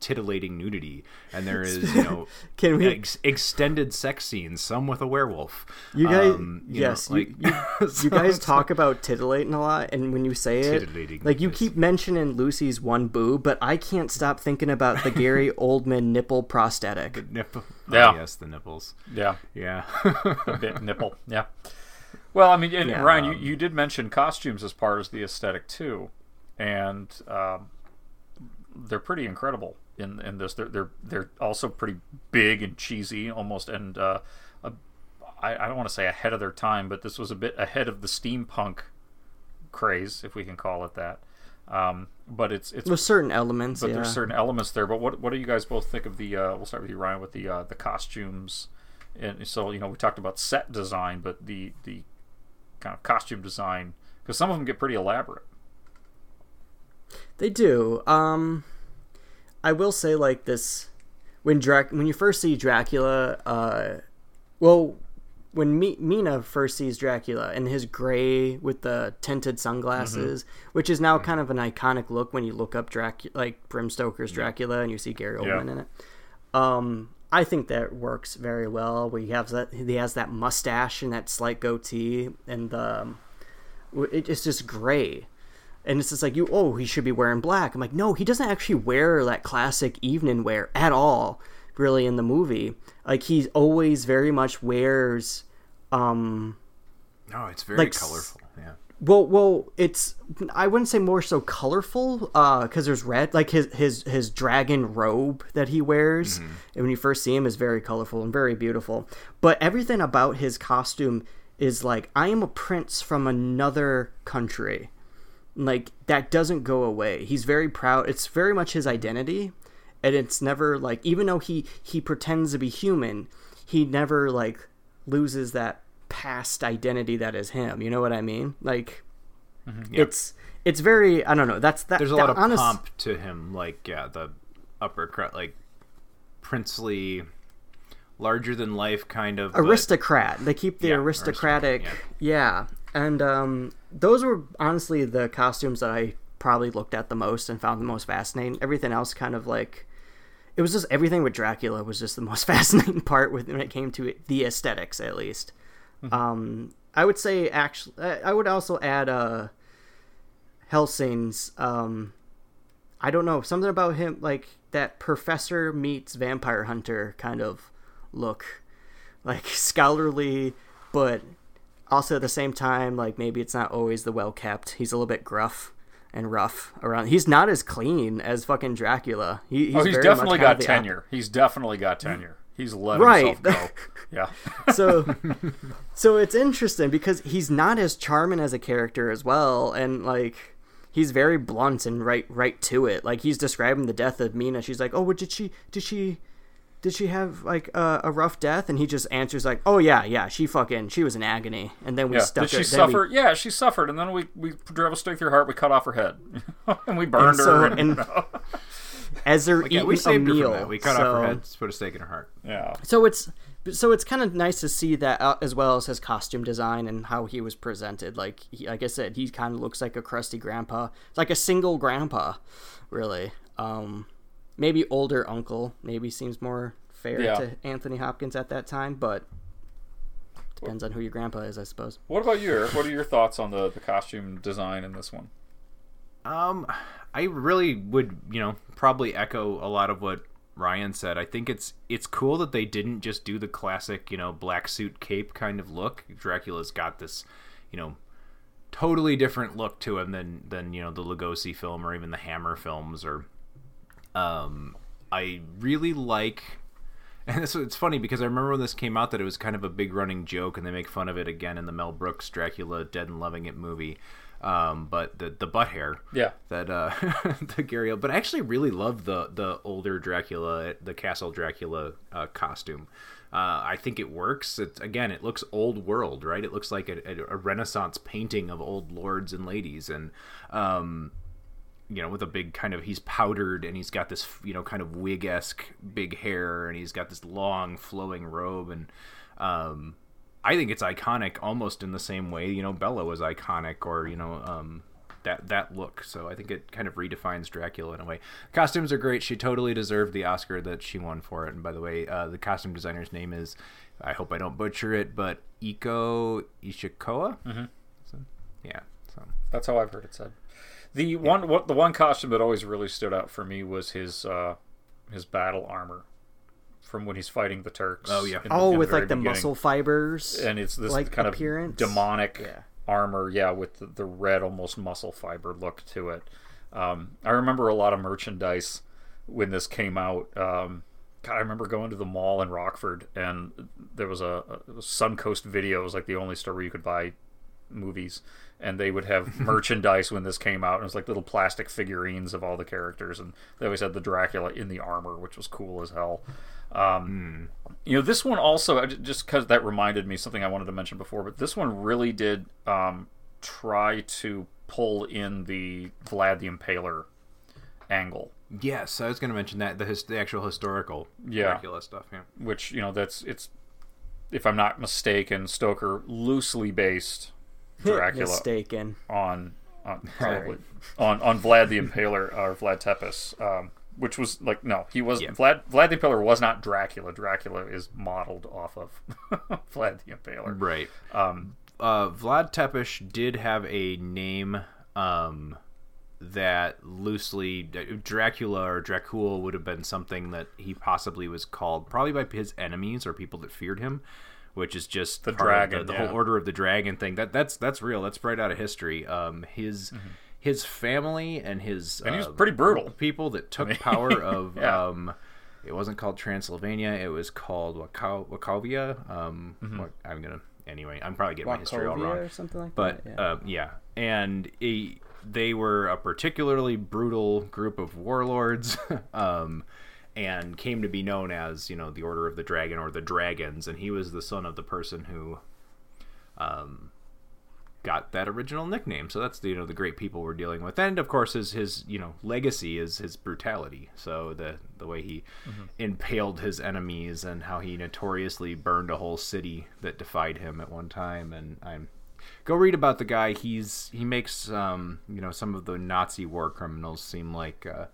titillating nudity, and there is you know Can we- ex- extended sex scenes, some with a werewolf. You guys, Um, you know, yes, like- you, you, you guys talk about titillating a lot, and when you say it, Titillating, like you keep mentioning Lucy's one boob, but I can't stop thinking about the Gary Oldman nipple prosthetic. the Nipple. Yeah. Oh, yes, the nipples. Yeah. Yeah. a bit nipple. Yeah. Well, I mean, and Yeah. Ryan, you, you did mention costumes as part of the aesthetic too, and um, they're pretty incredible in in this. They're they're they're also pretty big and cheesy, almost, and uh, a, I, I don't want to say ahead of their time, but this was a bit ahead of the steampunk craze, if we can call it that. Um, but it's it's With certain elements, but yeah. there's certain elements there. But what what do you guys both think of the? Uh, we'll start with you, Ryan, with the uh, the costumes. And so you know we talked about set design, but the the kind of costume design because some of them get pretty elaborate. They do. Um, I will say like this when Drac when you first see Dracula, uh, well, when Mi- Mina first sees Dracula and his gray with the tinted sunglasses, which is now kind of an iconic look when you look up Dracula, like Bram Stoker's Dracula, and you see Gary Yeah. Oldman in it. Um, I think that works very well. Where he has that he has that mustache and that slight goatee, and um, it's just gray. And it's just like you, oh, he should be wearing black. I'm like, no, he doesn't actually wear that classic evening wear at all, really, in the movie. Like he always very much wears, um, No, it's very Like colorful. Well, well, it's I wouldn't say more so colorful, uh, because there's red, like his his his dragon robe that he wears, and when you first see him is very colorful and very beautiful. But everything about his costume is like I am a prince from another country, like that doesn't go away. He's very proud. It's very much his identity, and it's never like even though he he pretends to be human, he never like loses that past identity that is him. You know what I mean? Like it's it's very I don't know. That's that. There's a that lot of honest- pomp to him, like yeah, the upper crust, like princely, larger than life kind of but- aristocrat. They keep the Yeah, aristocratic, aristocrat, yeah. And um, those were honestly the costumes that I probably looked at the most and found the most fascinating. Everything else kind of like it was just everything with Dracula was just the most fascinating part when it came to it, the aesthetics, at least. Um, I would say actually, I would also add uh, Helsing's. Um, I don't know something about him like that professor meets vampire hunter kind of look, like scholarly, but also at the same time like maybe it's not always the well kept. He's a little bit gruff and rough around. He's not as clean as fucking Dracula. He, he's oh, he's definitely got the op- tenure. He's definitely got tenure. He's let Right. himself go. Yeah. so so it's interesting because he's not as charming as a character as well and like he's very blunt and right right to it like he's describing the death of mina she's like oh what did she did she did she have like a, a rough death and he just answers like oh yeah yeah she fucking she was in agony and then we Yeah. stuck Did she her we- suffer? Yeah, she suffered, and then we we drove a stake through her heart. We cut off her head, and we burned And so- her. And, and- as they're Yeah, eating we a saved her meal from that. We cut so, off her head, put a stake in her heart. yeah. so it's so it's kind of nice to see that uh, as well as his costume design and how he was presented like he, like i said he kind of looks like a crusty grandpa it's like a single grandpa really um maybe older uncle maybe seems more fair Yeah. to anthony hopkins at that time but depends on who your grandpa is i suppose What about you, Eric? What are your thoughts on the, the costume design in this one? Um, I really would, you know, probably echo a lot of what Ryan said. I think it's it's cool that they didn't just do the classic, you know, black suit cape kind of look. Dracula's got this, you know, totally different look to him than than you know the Lugosi film or even the Hammer films. Or, um, I really like. And it's, it's funny because I remember when this came out that it was kind of a big running joke, and they make fun of it again in the Mel Brooks Dracula Dead and Loving It movie. Um, but the the butt hair, Yeah. that uh the Gary but I actually really love the the older Dracula the Castle Dracula uh, costume. Uh, I think it works. It's again it looks old world right? It looks like a, a, a renaissance painting of old lords and ladies. And um you know with a big kind of he's powdered and he's got this you know kind of wig-esque big hair and he's got this long flowing robe and um I think it's iconic almost in the same way, you know, Bela was iconic or, you know, um, that that look. So I think it kind of redefines Dracula in a way. Costumes are great. She totally deserved the Oscar that she won for it. And by the way, uh, the costume designer's name is, I hope I don't butcher it, but Eiko Ishikawa. Mm-hmm. So, yeah. So That's how I've heard it said. The one, what the one costume that always really stood out for me was his uh, his battle armor from when he's fighting the Turks. Oh, yeah. in- oh in with very like the beginning. muscle fibers and it's this like, kind appearance. of demonic Yeah. armor, yeah, with the, the red, almost muscle fiber look to it. Um, I remember a lot of merchandise when this came out. Um, God, I remember going to the mall in Rockford, and there was a, a Suncoast Video it was like the only store where you could buy movies, and they would have merchandise when this came out. And it was like little plastic figurines of all the characters, and they always had the Dracula in the armor, which was cool as hell. Um, You know, this one also just because that reminded me something I wanted to mention before, but this one really did um, try to pull in the Vlad the Impaler angle Yes, I was going to mention that the his, the actual historical Yeah. Dracula stuff. Yeah. which you know that's it's if I'm not mistaken, Stoker loosely based Dracula Mistaken. on on probably on on Vlad the Impaler or Vlad Tepes, um, which was like no, he was Yeah. Vlad Vlad the Impaler was not Dracula. Dracula is modeled off of Vlad the Impaler. Right. Um, uh, Vlad Tepes did have a name um, that loosely Dracula or Dracul would have been something that he possibly was called probably by his enemies or people that feared him, which is just The dragon, the, the yeah. whole Order of the Dragon thing. That that's that's real. That's right out of history. Um, his his family and his. And he was uh, pretty brutal. people that took power of Yeah. um, it wasn't called Transylvania. It was called Wachau- Wachovia. Um, Mm-hmm. I'm gonna anyway. I'm probably getting my history all wrong, or something like but that. Yeah. um, yeah, and he, they were a particularly brutal group of warlords. um, and came to be known as, you know, the Order of the Dragon or the Dragons, and he was the son of the person who um, got that original nickname. So that's the you know the great people we're dealing with, and of course his his you know legacy is his brutality. So the the way he impaled his enemies and how he notoriously burned a whole city that defied him at one time. And I'm go read about the guy. He's he makes um you know some of the Nazi war criminals seem like. Uh,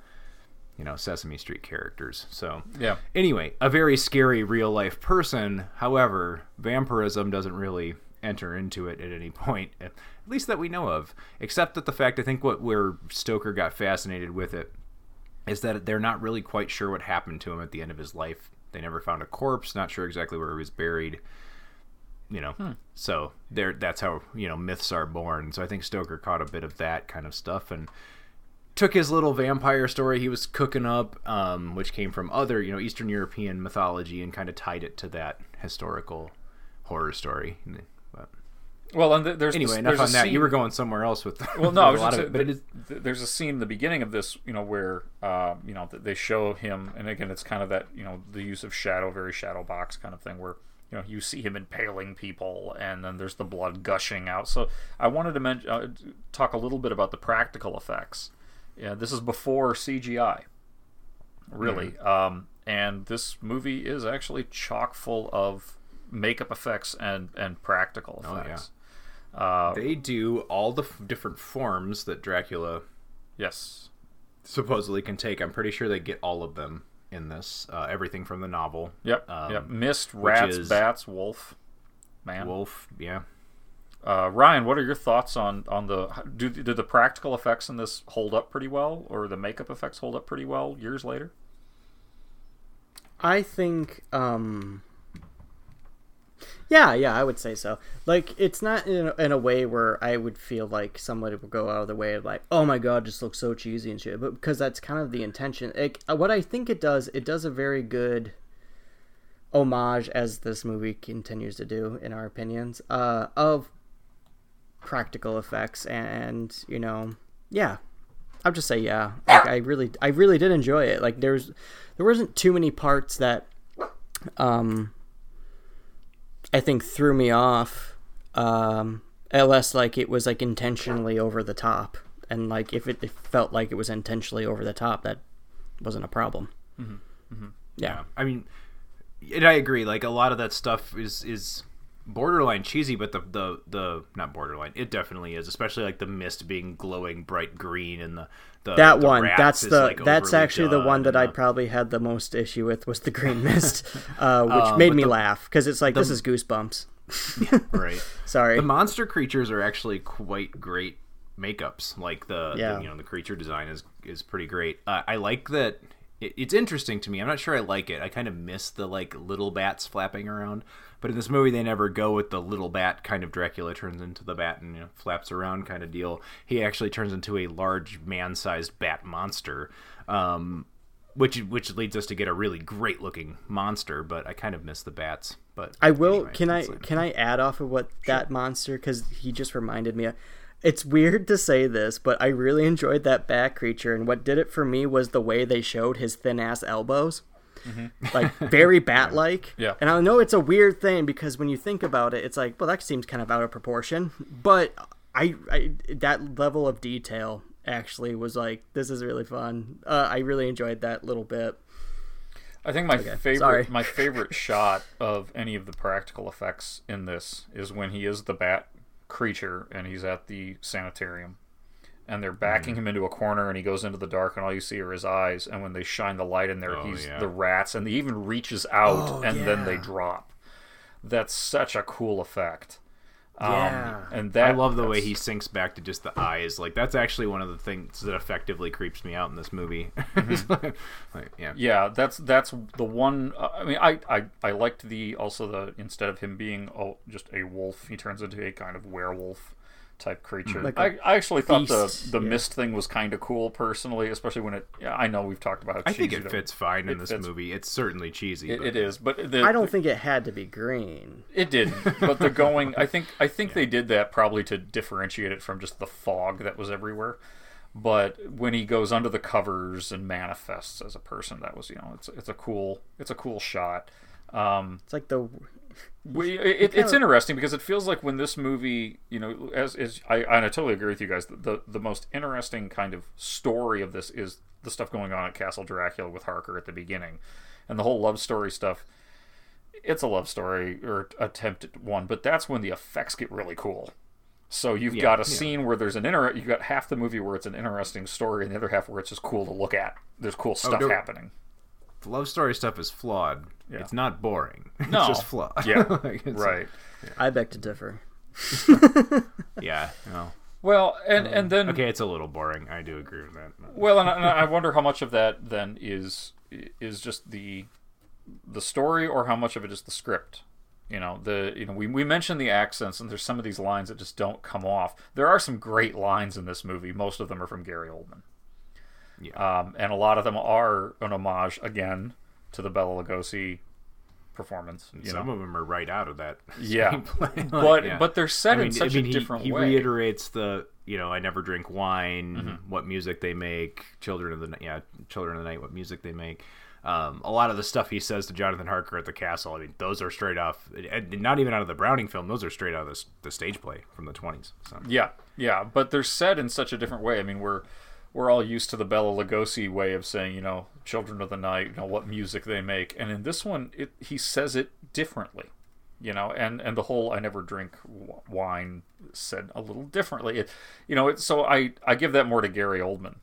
you know Sesame Street characters. So Yeah. Anyway, a very scary real life person. However, vampirism doesn't really enter into it at any point, at least that we know of. Except that the fact I think what where Stoker got fascinated with it is that they're not really quite sure what happened to him at the end of his life. They never found a corpse, not sure exactly where he was buried. You know, so there that's how you know myths are born. So I think Stoker caught a bit of that kind of stuff and took his little vampire story he was cooking up, um, which came from other, you know, Eastern European mythology, and kind of tied it to that historical horror story. Well, and there's anyway, this, enough there's on that. scene- You were going somewhere else with. Well, no, with a lot just of it, but it is. there's a scene in the beginning of this, you know, where uh, you know they show him, and again, it's kind of that you know the use of shadow, very shadow box kind of thing, where you know you see him impaling people, and then there's the blood gushing out. So I wanted to mention, uh, talk a little bit about the practical effects. Yeah, this is before CGI, really, Mm-hmm. um, and this movie is actually chock full of makeup effects and and practical Oh, yeah. Effects. Uh, They do all the f- different forms that Dracula yes. supposedly can take. I'm pretty sure they get all of them in this. Uh, everything from the novel. Yep. Um, yep. Mist, rats, is- bats, wolf, man. Wolf, yeah. Uh, Ryan, what are your thoughts on on the do do the practical effects in this hold up pretty well, or the makeup effects hold up pretty well years later? I think um Yeah, yeah, I would say so. Like it's not in a, in a way where I would feel like somebody would go out of their way of like, "Oh my god, just looks so cheesy and shit." But because that's kind of the intention. Like, uh, what I think it does, it does a very good homage as this movie continues to do in our opinions uh of practical effects and, you know, yeah, I'll just say yeah. Like I really, I really did enjoy it. Like there's, there wasn't too many parts that, um, I think threw me off. Um, unless like it was like intentionally over the top, and like if it, it felt like it was intentionally over the top, that wasn't a problem. Yeah. I mean, and I agree. Like a lot of that stuff is is borderline cheesy, but the the the not borderline. It definitely is, especially like the mist being glowing bright green and the the that the one that's the like, that's actually the one that i probably had the most issue with was the green mist uh, which Um, made me the- laugh because it's like this is goosebumps right. sorry The monster creatures are actually quite great makeups. Like the, Yeah. you know the creature design is is pretty great. Uh, I like that. It, it's interesting to me. I'm not sure I like it. I kind of miss the like little bats flapping around. But in this movie, they never go with the little bat kind of Dracula turns into the bat and you know, flaps around kind of deal. He actually turns into a large man-sized bat monster. Um, which which leads us to get a really great looking monster. But I kind of miss the bats. But I will. anyway, can I like- can I add off of what that monster? Because he just reminded me. Of, it's weird to say this, but I really enjoyed that bat creature, and what did it for me was the way they showed his thin ass elbows, like very bat like. Yeah. And I know it's a weird thing because when you think about it, it's like, well, that seems kind of out of proportion. But I, I that level of detail actually was like, this is really fun. Uh, I really enjoyed that little bit. I think my sorry. favorite my favorite shot of any of the practical effects in this is when he is the bat creature and he's at the sanitarium and they're backing him into a corner and he goes into the dark and all you see are his eyes and when they shine the light in there Oh, he's yeah. the rats and he even reaches out Oh, and then they drop. That's such a cool effect. Um, Yeah. and that I love the way he sinks back to just the eyes. Like that's actually one of the things that effectively creeps me out in this movie. like, yeah. Yeah, that's that's the one. Uh, I mean, I, I I liked the also the instead of him being oh, just a wolf, he turns into a kind of werewolf type creature. Like I, a I actually thought beast, the the yeah. mist thing was kind of cool personally, especially when it. Yeah, I know we've talked about. How I think it fits fine in this fits- movie. It's certainly cheesy. It, but it is, but the, I don't think it had to be green. it did. But the going, I think I think they did that probably to differentiate it from just the fog that was everywhere. But when he goes under the covers and manifests as a person, that was you know it's it's a cool it's a cool shot. Um, It's like the We, it, it's interesting because it feels like when this movie, you know, as is, I, and I totally agree with you guys. The the most interesting kind of story of this is the stuff going on at Castle Dracula with Harker at the beginning, and the whole love story stuff. It's a love story or attempted one, but that's when the effects get really cool. So you've got a yeah. scene where there's an inter. You've got half the movie where it's an interesting story, and the other half where it's just cool to look at. There's cool stuff no. happening. The love story stuff is flawed. Yeah. It's not boring. No. it's just flawed. Yeah, Like, it's- right. I beg to differ. Yeah. No. Well, and um, and then Okay, it's a little boring. I do agree with that. Well, and I, and I wonder how much of that then is is just the the story, or how much of it is the script. You know, the you know we we mentioned the accents, and there's some of these lines that just don't come off. There are some great lines in this movie. Most of them are from Gary Oldman. Yeah. Um, and a lot of them are an homage again to the Bela Lugosi performance. You Some know, of them are right out of that. Yeah. Like, but yeah. but they're set I mean, in such I mean, a he- different he, way. He reiterates the you know I never drink wine, Mm-hmm. what music they make, children of the night, yeah, children of the night, what music they make. Um, a lot of the stuff he says to Jonathan Harker at the castle, I mean, those are straight off, not even out of the Browning film. Those are straight out of the, the stage play from the twenties. So Yeah, yeah, but they're said in such a different way. I mean, we're we're all used to the Bela Lugosi way of saying, you know, "Children of the Night," you know, what music they make, and in this one, it he says it differently, you know, and and the whole "I never drink wine" said a little differently. It, you know, it, so I I give that more to Gary Oldman,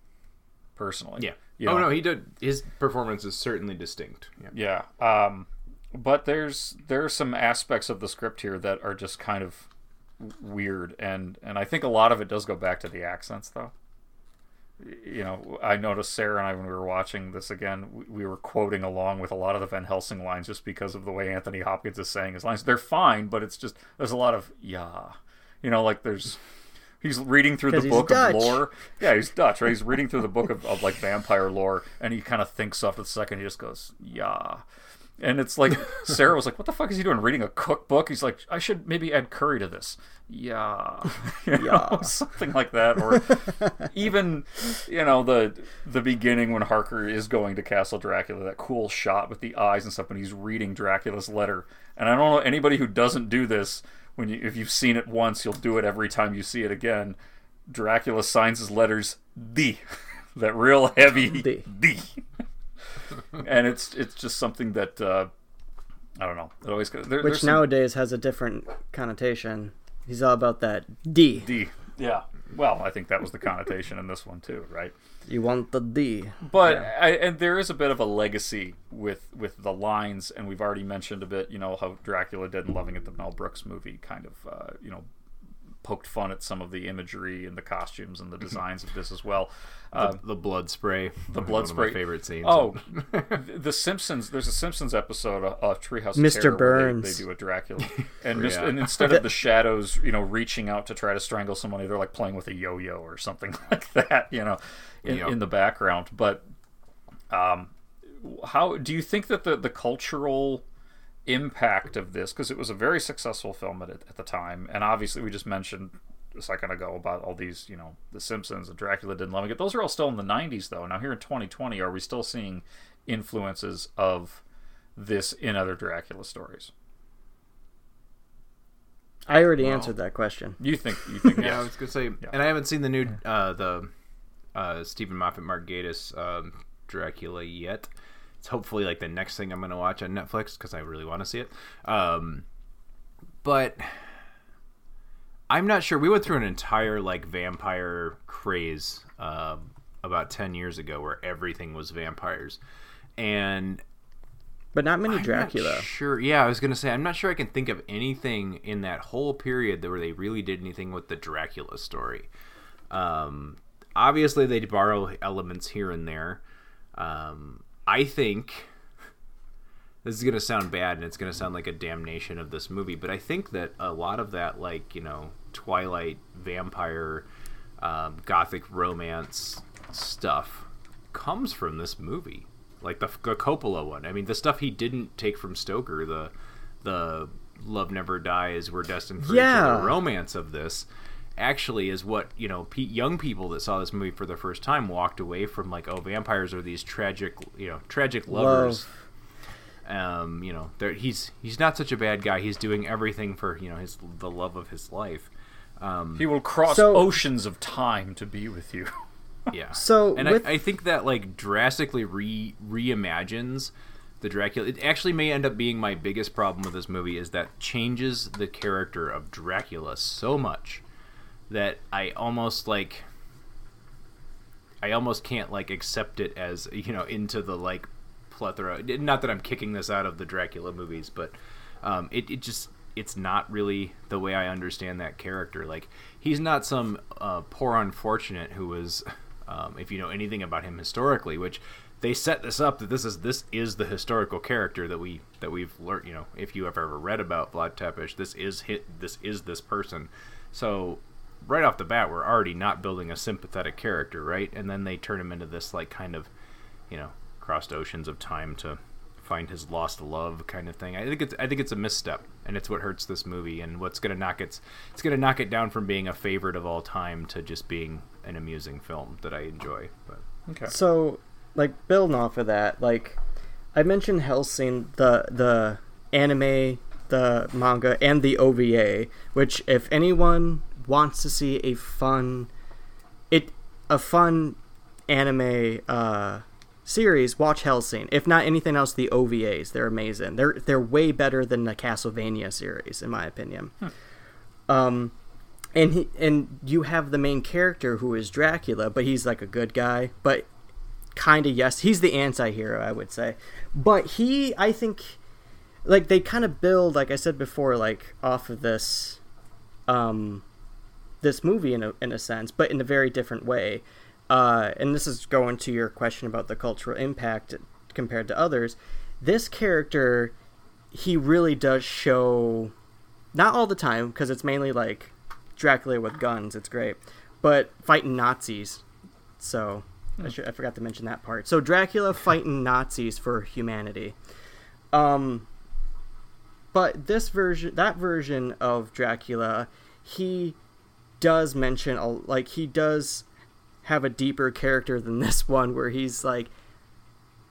personally. yeah. You oh know? no, he did. His performance is certainly distinct. Yeah. Yeah. Um, but there's there are some aspects of the script here that are just kind of weird, and and I think a lot of it does go back to the accents, though. You know, I noticed Sarah and I when we were watching this again, we, we were quoting along with a lot of the Van Helsing lines just because of the way Anthony Hopkins is saying his lines. They're fine, but it's just there's a lot of yeah, you know, like there's. He's reading through the book Dutch. of lore. Yeah, he's Dutch, right? He's reading through the book of, of like vampire lore, and he kind of thinks off the second. He just goes, "Yeah," and it's like Sarah was like, "What the fuck is he doing? Reading a cookbook?" He's like, "I should maybe add curry to this." Yeah, You know, something like that, or even you know the the beginning when Harker is going to Castle Dracula, that cool shot with the eyes and stuff when he's reading Dracula's letter. And I don't know anybody who doesn't do this. When you, if you've seen it once, you'll do it every time you see it again. Dracula signs his letters D, that real heavy D. D. and it's it's just something that uh, I don't know. It always there, Which some- nowadays has a different connotation. He's all about that D. D. Yeah. Well, I think that was the connotation in this one too, right? You want the D. But I, and there is a bit of a legacy with with the lines, and we've already mentioned a bit. You know how Dracula Dead and Loving It, the Mel Brooks movie, kind of uh, you know poked fun at some of the imagery and the costumes and the designs of this as well. Uh, the blood spray. the one blood of spray. My favorite scenes. Oh, the Simpsons. There's a Simpsons episode of uh, Treehouse Mr. Terror where they- Burns. They, do a Dracula, and, mis- Yeah. and instead of the shadows, you know, reaching out to try to strangle somebody, they're like playing with a yo-yo or something like that, you know, in, Yep. in the background. But um, how do you think that the the cultural impact of this because it was a very successful film at, at the time and obviously we just mentioned a second ago about all these you know the simpsons and dracula didn't love it those are all still in the 90s though. Now here in 2020 are we still seeing influences of this in other dracula stories? I already answered that question. you think you think Yeah, I was gonna say, and I haven't seen the new uh, the uh, Steven Moffat Mark Gatiss um, Dracula yet. It's hopefully like the next thing I'm gonna watch on Netflix because I really want to see it. Um, but I'm not sure. We went through an entire like vampire craze uh, about ten years ago, where everything was vampires, and But not many I'm not Dracula. sure. Yeah, I was gonna say I'm not sure I can think of anything in that whole period where they really did anything with the Dracula story. Um, obviously, they borrow elements here and there. Um, I think this is gonna sound bad, and it's gonna sound like a damnation of this movie, but I think that a lot of that, like you know, Twilight vampire, um, gothic romance stuff, comes from this movie like the, the Coppola one. I mean, the stuff he didn't take from Stoker, the the love never dies, we're destined for each Yeah. other romance of this, actually is what you know. Pe- young people that saw this movie for the first time walked away from like, oh, vampires are these tragic, you know, tragic lovers. Um, you know, he's he's not such a bad guy. He's doing everything for you know his the love of his life. Um, he will cross So- oceans of time to be with you Yeah. So and with- I, I think that like drastically re reimagines the Dracula. It actually may end up being my biggest problem with this movie is that changes the character of Dracula so much that I almost like I almost can't like accept it as you know into the like plethora. Not that I'm kicking this out of the Dracula movies, but um, it it just it's not really the way I understand that character. Like he's not some uh, poor unfortunate who was, um, if you know anything about him historically, which they set this up that this is this is the historical character that we that we've learned. You know, if you have ever read about Vlad Tepes, this is hit this is this person. So right off the bat, we're already not building a sympathetic character, right? And then they turn him into this like kind of, you know, crossed oceans of time to find his lost love kind of thing. I think it's I think it's a misstep, and it's what hurts this movie, and what's gonna knock its it's gonna knock it down from being a favorite of all time to just being an amusing film that I enjoy. But okay So, like building off of that, like I mentioned Hellsing, the the anime, the manga, and the OVA. Which, if anyone wants to see a fun, it a fun anime uh, series, watch Hellsing. If not anything else, the OVAs they're amazing. They're they're way better than the Castlevania series, in my opinion. Um, and he and you have the main character who is Dracula, but he's like a good guy, but kind of yes, he's the anti-hero, I would say. But he, I think, like they kind of build, like I said before, like off of this, um, this movie in a in a sense, but in a very different way. Uh, and this is going to your question about the cultural impact compared to others. This character, he really does show, not all the time because it's mainly like Dracula with guns. It's great, but fighting Nazis. So I, should, I forgot to mention that part. So Dracula fighting Nazis for humanity. Um, but this version, that version of Dracula, he does mention a, like he does have a deeper character than this one, where he's like,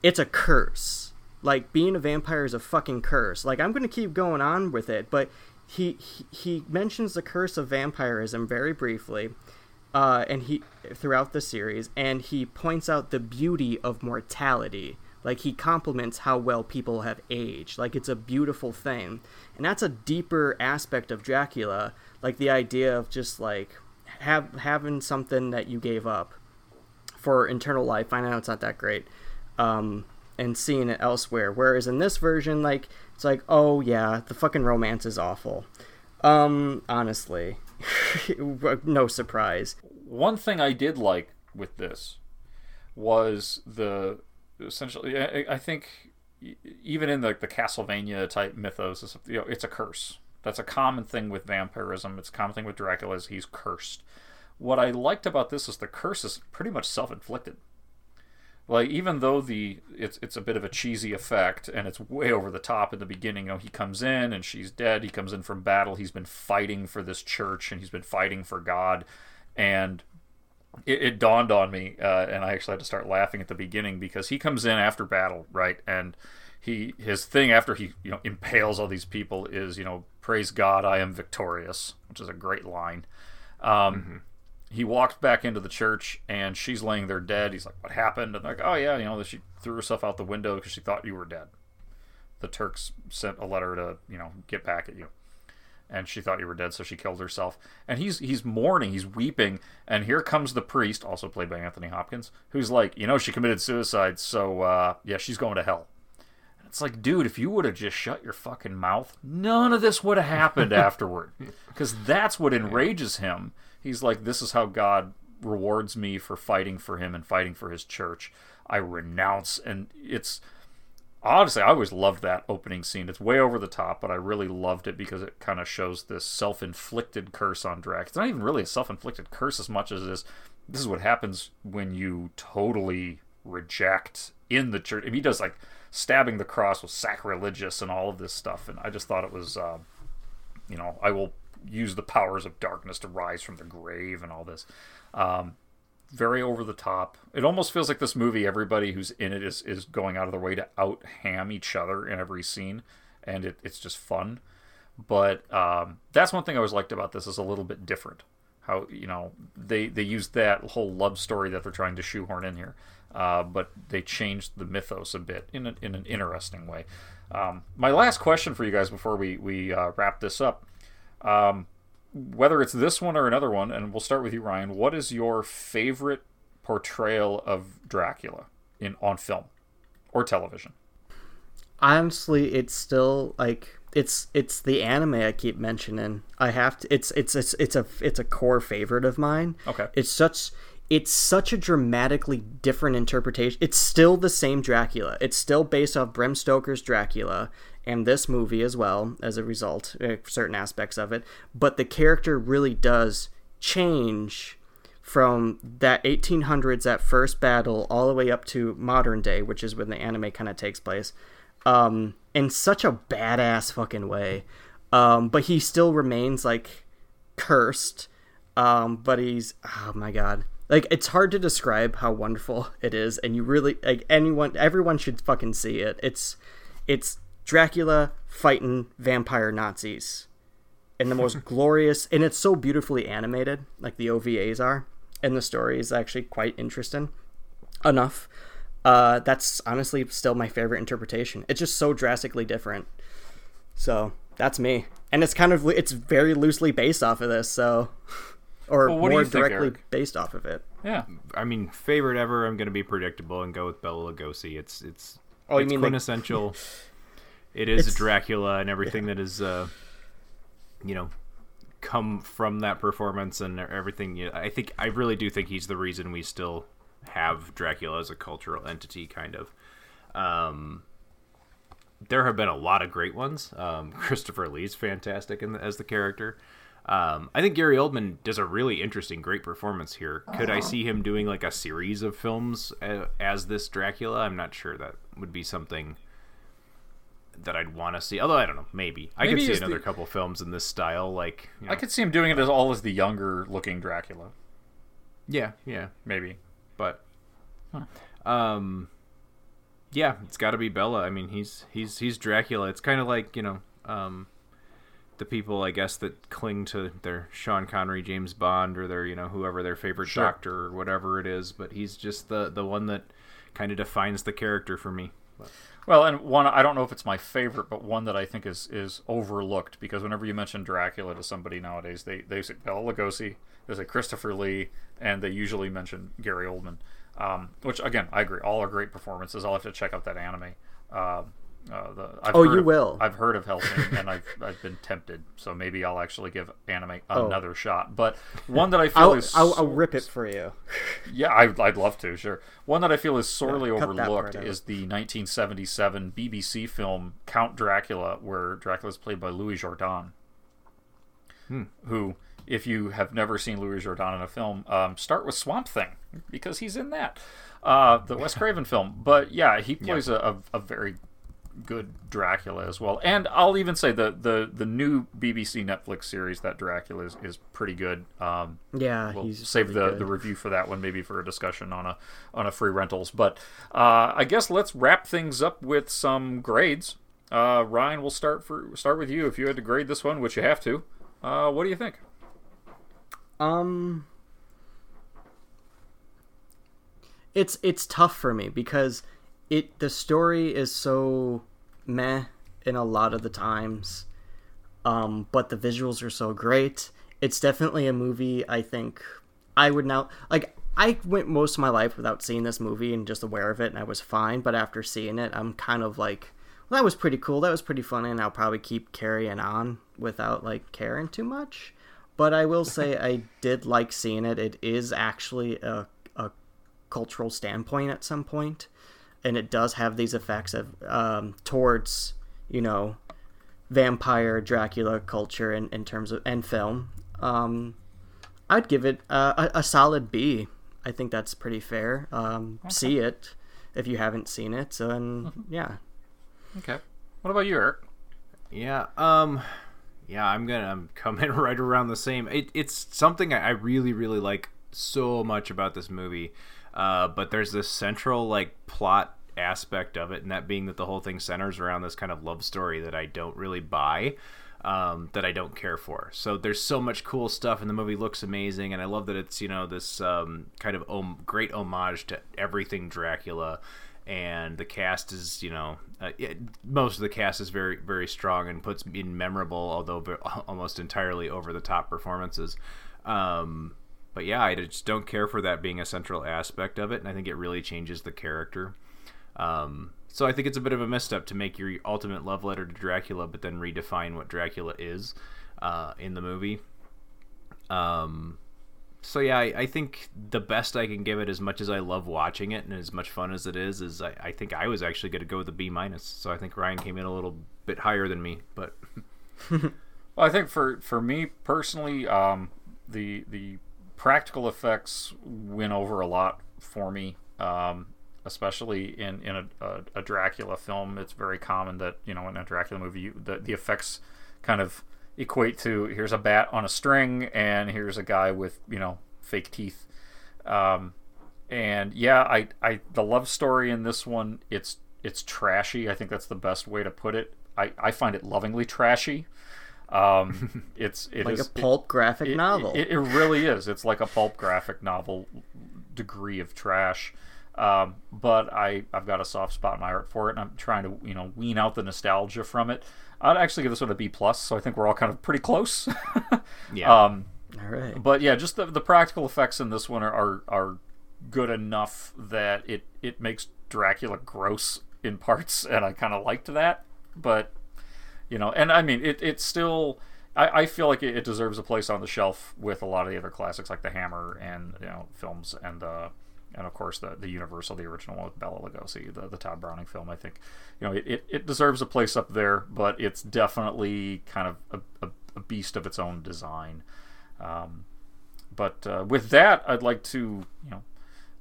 it's a curse. Like being a vampire is a fucking curse. Like I'm gonna keep going on with it, but he he, he mentions the curse of vampirism very briefly, uh, and he throughout the series, and he points out the beauty of mortality. Like he compliments how well people have aged. Like it's a beautiful thing, and that's a deeper aspect of Dracula. Like the idea of just like have having something that you gave up for internal life. I know it's not that great, um, and seeing it elsewhere. Whereas in this version, like it's like, oh yeah, the fucking romance is awful. Um, honestly, no surprise. one thing I did like with this was the essentially. I, think even in the the Castlevania type mythos, you know, it's a curse. That's a common thing with vampirism. It's a common thing with Dracula. Is he's cursed. What I liked about this is the curse is pretty much self inflicted. like even though the it's it's a bit of a cheesy effect and it's way over the top in the beginning. You know, he comes in and she's dead. He comes in from battle. He's been fighting for this church and he's been fighting for God, and it, it dawned on me, uh, and I actually had to start laughing at the beginning because he comes in after battle, right, and he his thing after he you know impales all these people is you know praise God I am victorious, which is a great line. Um, He walks back into the church and she's laying there dead. He's like, "What happened?" And they're like, "Oh yeah, you know, she threw herself out the window because she thought you were dead. The Turks sent a letter to you know get back at you." and she thought you were dead, so she killed herself. And he's he's mourning, he's weeping, and here comes the priest, also played by Anthony Hopkins, who's like, you know, she committed suicide, so uh, yeah, she's going to hell. It's like, dude, if you would have just shut your fucking mouth, none of this would have happened afterward, because that's what enrages him. He's like, this is how God rewards me for fighting for him and fighting for his church. I renounce, and it's honestly, I always loved that opening scene. It's way over the top, but I really loved it because it kind of shows this self-inflicted curse on Drac. It's not even really a self-inflicted curse as much as it is. This is what happens when you totally reject in the church. And he does like stabbing the cross was sacrilegious and all of this stuff. And I just thought it was, uh, you know, I will use the powers of darkness to rise from the grave and all this. Um, very over the top. It almost feels like this movie. Everybody who's in it is is going out of their way to out ham each other in every scene, and it, it's just fun. But um, that's one thing I always liked about this is a little bit different. How you know they they used that whole love story that they're trying to shoehorn in here, uh, but they changed the mythos a bit in a, in an interesting way. Um, my last question for you guys before we we uh, wrap this up. Um, whether it's this one or another one, and we'll start with you, Ryan. What is your favorite portrayal of Dracula in on film or television? honestly it's still like it's it's the anime i keep mentioning. I have to it's it's it's, it's a it's a core favorite of mine. Okay. it's such it's such a dramatically different interpretation. It's still the same dracula. It's still based off bram stoker's dracula and this movie as well as a result uh, certain aspects of it. But the character really does change from that 1800s that first battle all the way up to modern day which is when the anime kind of takes place um, in such a badass fucking way. Um, but he still remains like cursed. Um, but he's oh my god, like it's hard to describe how wonderful it is, and you really like anyone, everyone should fucking see it. It's it's Dracula fighting vampire Nazis in the most glorious, and it's so beautifully animated, like the OVAs are, and the story is actually quite interesting enough. Uh, that's honestly still my favorite interpretation. It's just so drastically different. So that's me, and it's kind of it's very loosely based off of this. So, or Well, what more you think, directly Eric? based off of it. Yeah, I mean, favorite ever. I'm going to be predictable and go with Bela Lugosi. It's it's Oh, you it's mean, like- quintessential. it is It's- Dracula and everything that is, uh, you know, come from that performance and everything. I think I really do think he's the reason we still have Dracula as a cultural entity, kind of. Um, there have been a lot of great ones. Um, Christopher Lee's fantastic in the, as the character. Um, I think Gary Oldman does a really interesting, great performance here. Could I see him doing like a series of films uh, as this Dracula? I'm not sure that would be something that I'd want to see. Although I don't know, maybe I could see another the- couple films in this style. Like, you know, I could see him doing it as all as the younger looking Dracula, yeah, yeah, maybe. But um yeah it's got to be Bela. I mean he's he's he's dracula. It's kind of like you know um the people i guess that cling to their sean connery james bond or their you know whoever their favorite Sure. doctor or whatever it is but he's just the the one that kind of defines the character for me. Well, and one I don't know if it's my favorite, but one that I think is is overlooked because whenever you mention Dracula to somebody nowadays, they they say Bela Lugosi, they say Christopher Lee, and they usually mention Gary Oldman. Um, which again, I agree, all are great performances. I'll have to check out that anime. Um uh, the, I've Oh, you of- will. I've heard of Hellsing, and I've I've been tempted, so maybe I'll actually give anime Oh. another shot. But one that I feel I'll, is I'll, I'll rip it for you. yeah, I, I'd love to, sure. One that I feel is sorely Yeah, overlooked is the 1977 BBC film Count Dracula, where Dracula is played by Louis Jourdan. who, if you have never seen Louis Jourdan in a film, um, start with Swamp Thing because he's in that, uh, the Wes Craven film. But yeah, he plays a, a, a very good Dracula as well. And I'll even say the the, the new BBC Netflix series that Dracula is, is pretty good. Um, Yeah, we'll he's save the, good. the review for that one maybe for a discussion on a on a free rentals. But uh, I guess let's wrap things up with some grades. Uh, Ryan, we'll start for start with you. If you had to grade this one, which you have to, uh, what do you think? Um It's it's tough for me because it the story is so meh in a lot of the times. Um but the visuals are so great. It's definitely a movie I think I would now like I went most of my life without seeing this movie and just aware of it and I was fine, but after seeing it I'm kind of like well, that was pretty cool. That was pretty funny, and I'll probably keep carrying on without like caring too much. But I will say I did like seeing it. It is actually a, a cultural standpoint at some point, and it does have these effects of um, towards you know vampire Dracula culture in, in terms of and film. Um, I'd give it uh, a, a solid B. I think that's pretty fair. Um, See it if you haven't seen it, and yeah. Okay. What about you, Eric? Yeah. Um. Yeah, I'm gonna I'm right around the same. It, it's something I, I really really like so much about this movie, uh, but there's this central like plot aspect of it, and that being that the whole thing centers around this kind of love story that I don't really buy. Um, that I don't care for. So there's so much cool stuff, and the movie looks amazing, and I love that it's you know this um, kind of om- great homage to everything Dracula, and the cast is you know uh, it, most of the cast is very very strong and puts in memorable, although almost entirely over the top performances. Um, but yeah, I just don't care for that being a central aspect of it, and I think it really changes the character. Um, so I think it's a bit of a misstep to make your ultimate love letter to Dracula, but then redefine what Dracula is uh, in the movie. Um, so yeah, I, I think the best I can give it, as much as I love watching it and as much fun as it is, is I, I think I was actually going to go with a B minus. So I think Ryan came in a little bit higher than me, but Well, I think for for me personally, um, the the practical effects win over a lot for me. Um, especially in in a, a, a Dracula film, it's very common that you know in a Dracula movie, you, the the effects kind of equate to here's a bat on a string and here's a guy with you know fake teeth. Um, and yeah, I I the love story in this one, it's it's trashy. I think that's the best way to put it. I, I find it lovingly trashy. Um, it's it like is- a pulp graphic it, novel. It, it really is. It's like a pulp graphic novel degree of trash. Um, but I I've got a soft spot in my heart for it, and I'm trying to you know wean out the nostalgia from it. I'd actually give this one a B plus, so I think we're all kind of pretty close. yeah. um, All right. but yeah, just the, the practical effects in this one are, are are good enough that it it makes Dracula gross in parts, and I kind of liked that. But you know, and I mean, it it's still. I, I feel like it, it deserves a place on the shelf with a lot of the other classics like The Hammer and you know films and uh, and of course the the Universal, the original one with Bela Lugosi, the the Tod Browning film. I think you know it, it, it deserves a place up there, but it's definitely kind of a, a, a beast of its own design. Um, but uh, with that, I'd like to you know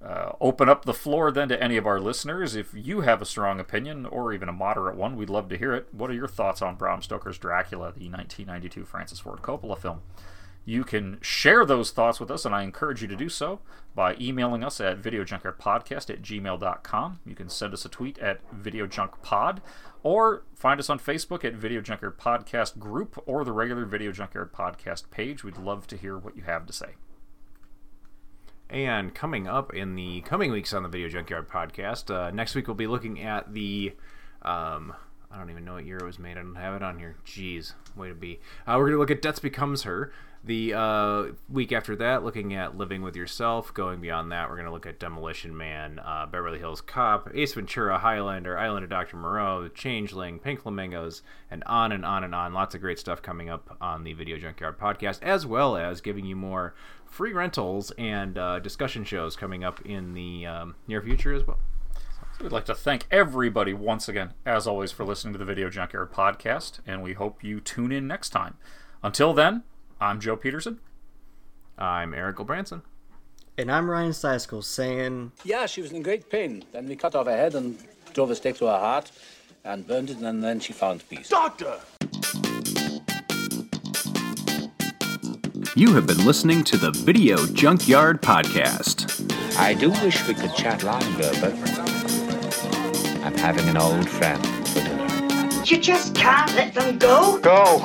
uh, open up the floor then to any of our listeners. If you have a strong opinion or even a moderate one, we'd love to hear it. What are your thoughts on Bram Stoker's Dracula, the 1992 Francis Ford Coppola film? You can share those thoughts with us, and I encourage you to do so by emailing us at videojunkyardpodcast at gmail.com. You can send us a tweet at videojunkpod, or find us on Facebook at Video Junkyard Podcast Group or the regular Video Junkyard Podcast page. We'd love to hear what you have to say. And coming up in the coming weeks on the Video Junkyard podcast, uh, next week we'll be looking at the. Um, I don't even know what year it was made. I don't have it on here. Jeez, way to be. Uh, we're going to look at Death Becomes Her. The uh, week after that, looking at Living with Yourself. Going beyond that, we're going to look at Demolition Man, uh, Beverly Hills Cop, Ace Ventura, Highlander, Island of Dr. Moreau, Changeling, Pink Flamingos, and on and on and on. Lots of great stuff coming up on the Video Junkyard podcast, as well as giving you more free rentals and uh, discussion shows coming up in the um, near future as well. We'd like to thank everybody once again, as always, for listening to the Video Junkyard podcast, and we hope you tune in next time. Until then, I'm Joe Peterson. I'm Eric Branson. And I'm Ryan Seiskell saying, Yeah, she was in great pain. Then we cut off her head and drove a stake to her heart and burned it, and then she found peace. Doctor! You have been listening to the Video Junkyard Podcast. I do wish we could chat longer, but I'm having an old friend for dinner. You just can't let them go. Go!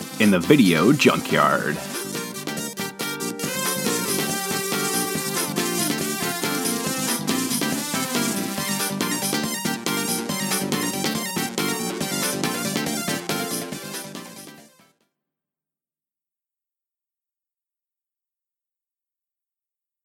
in the Video Junkyard.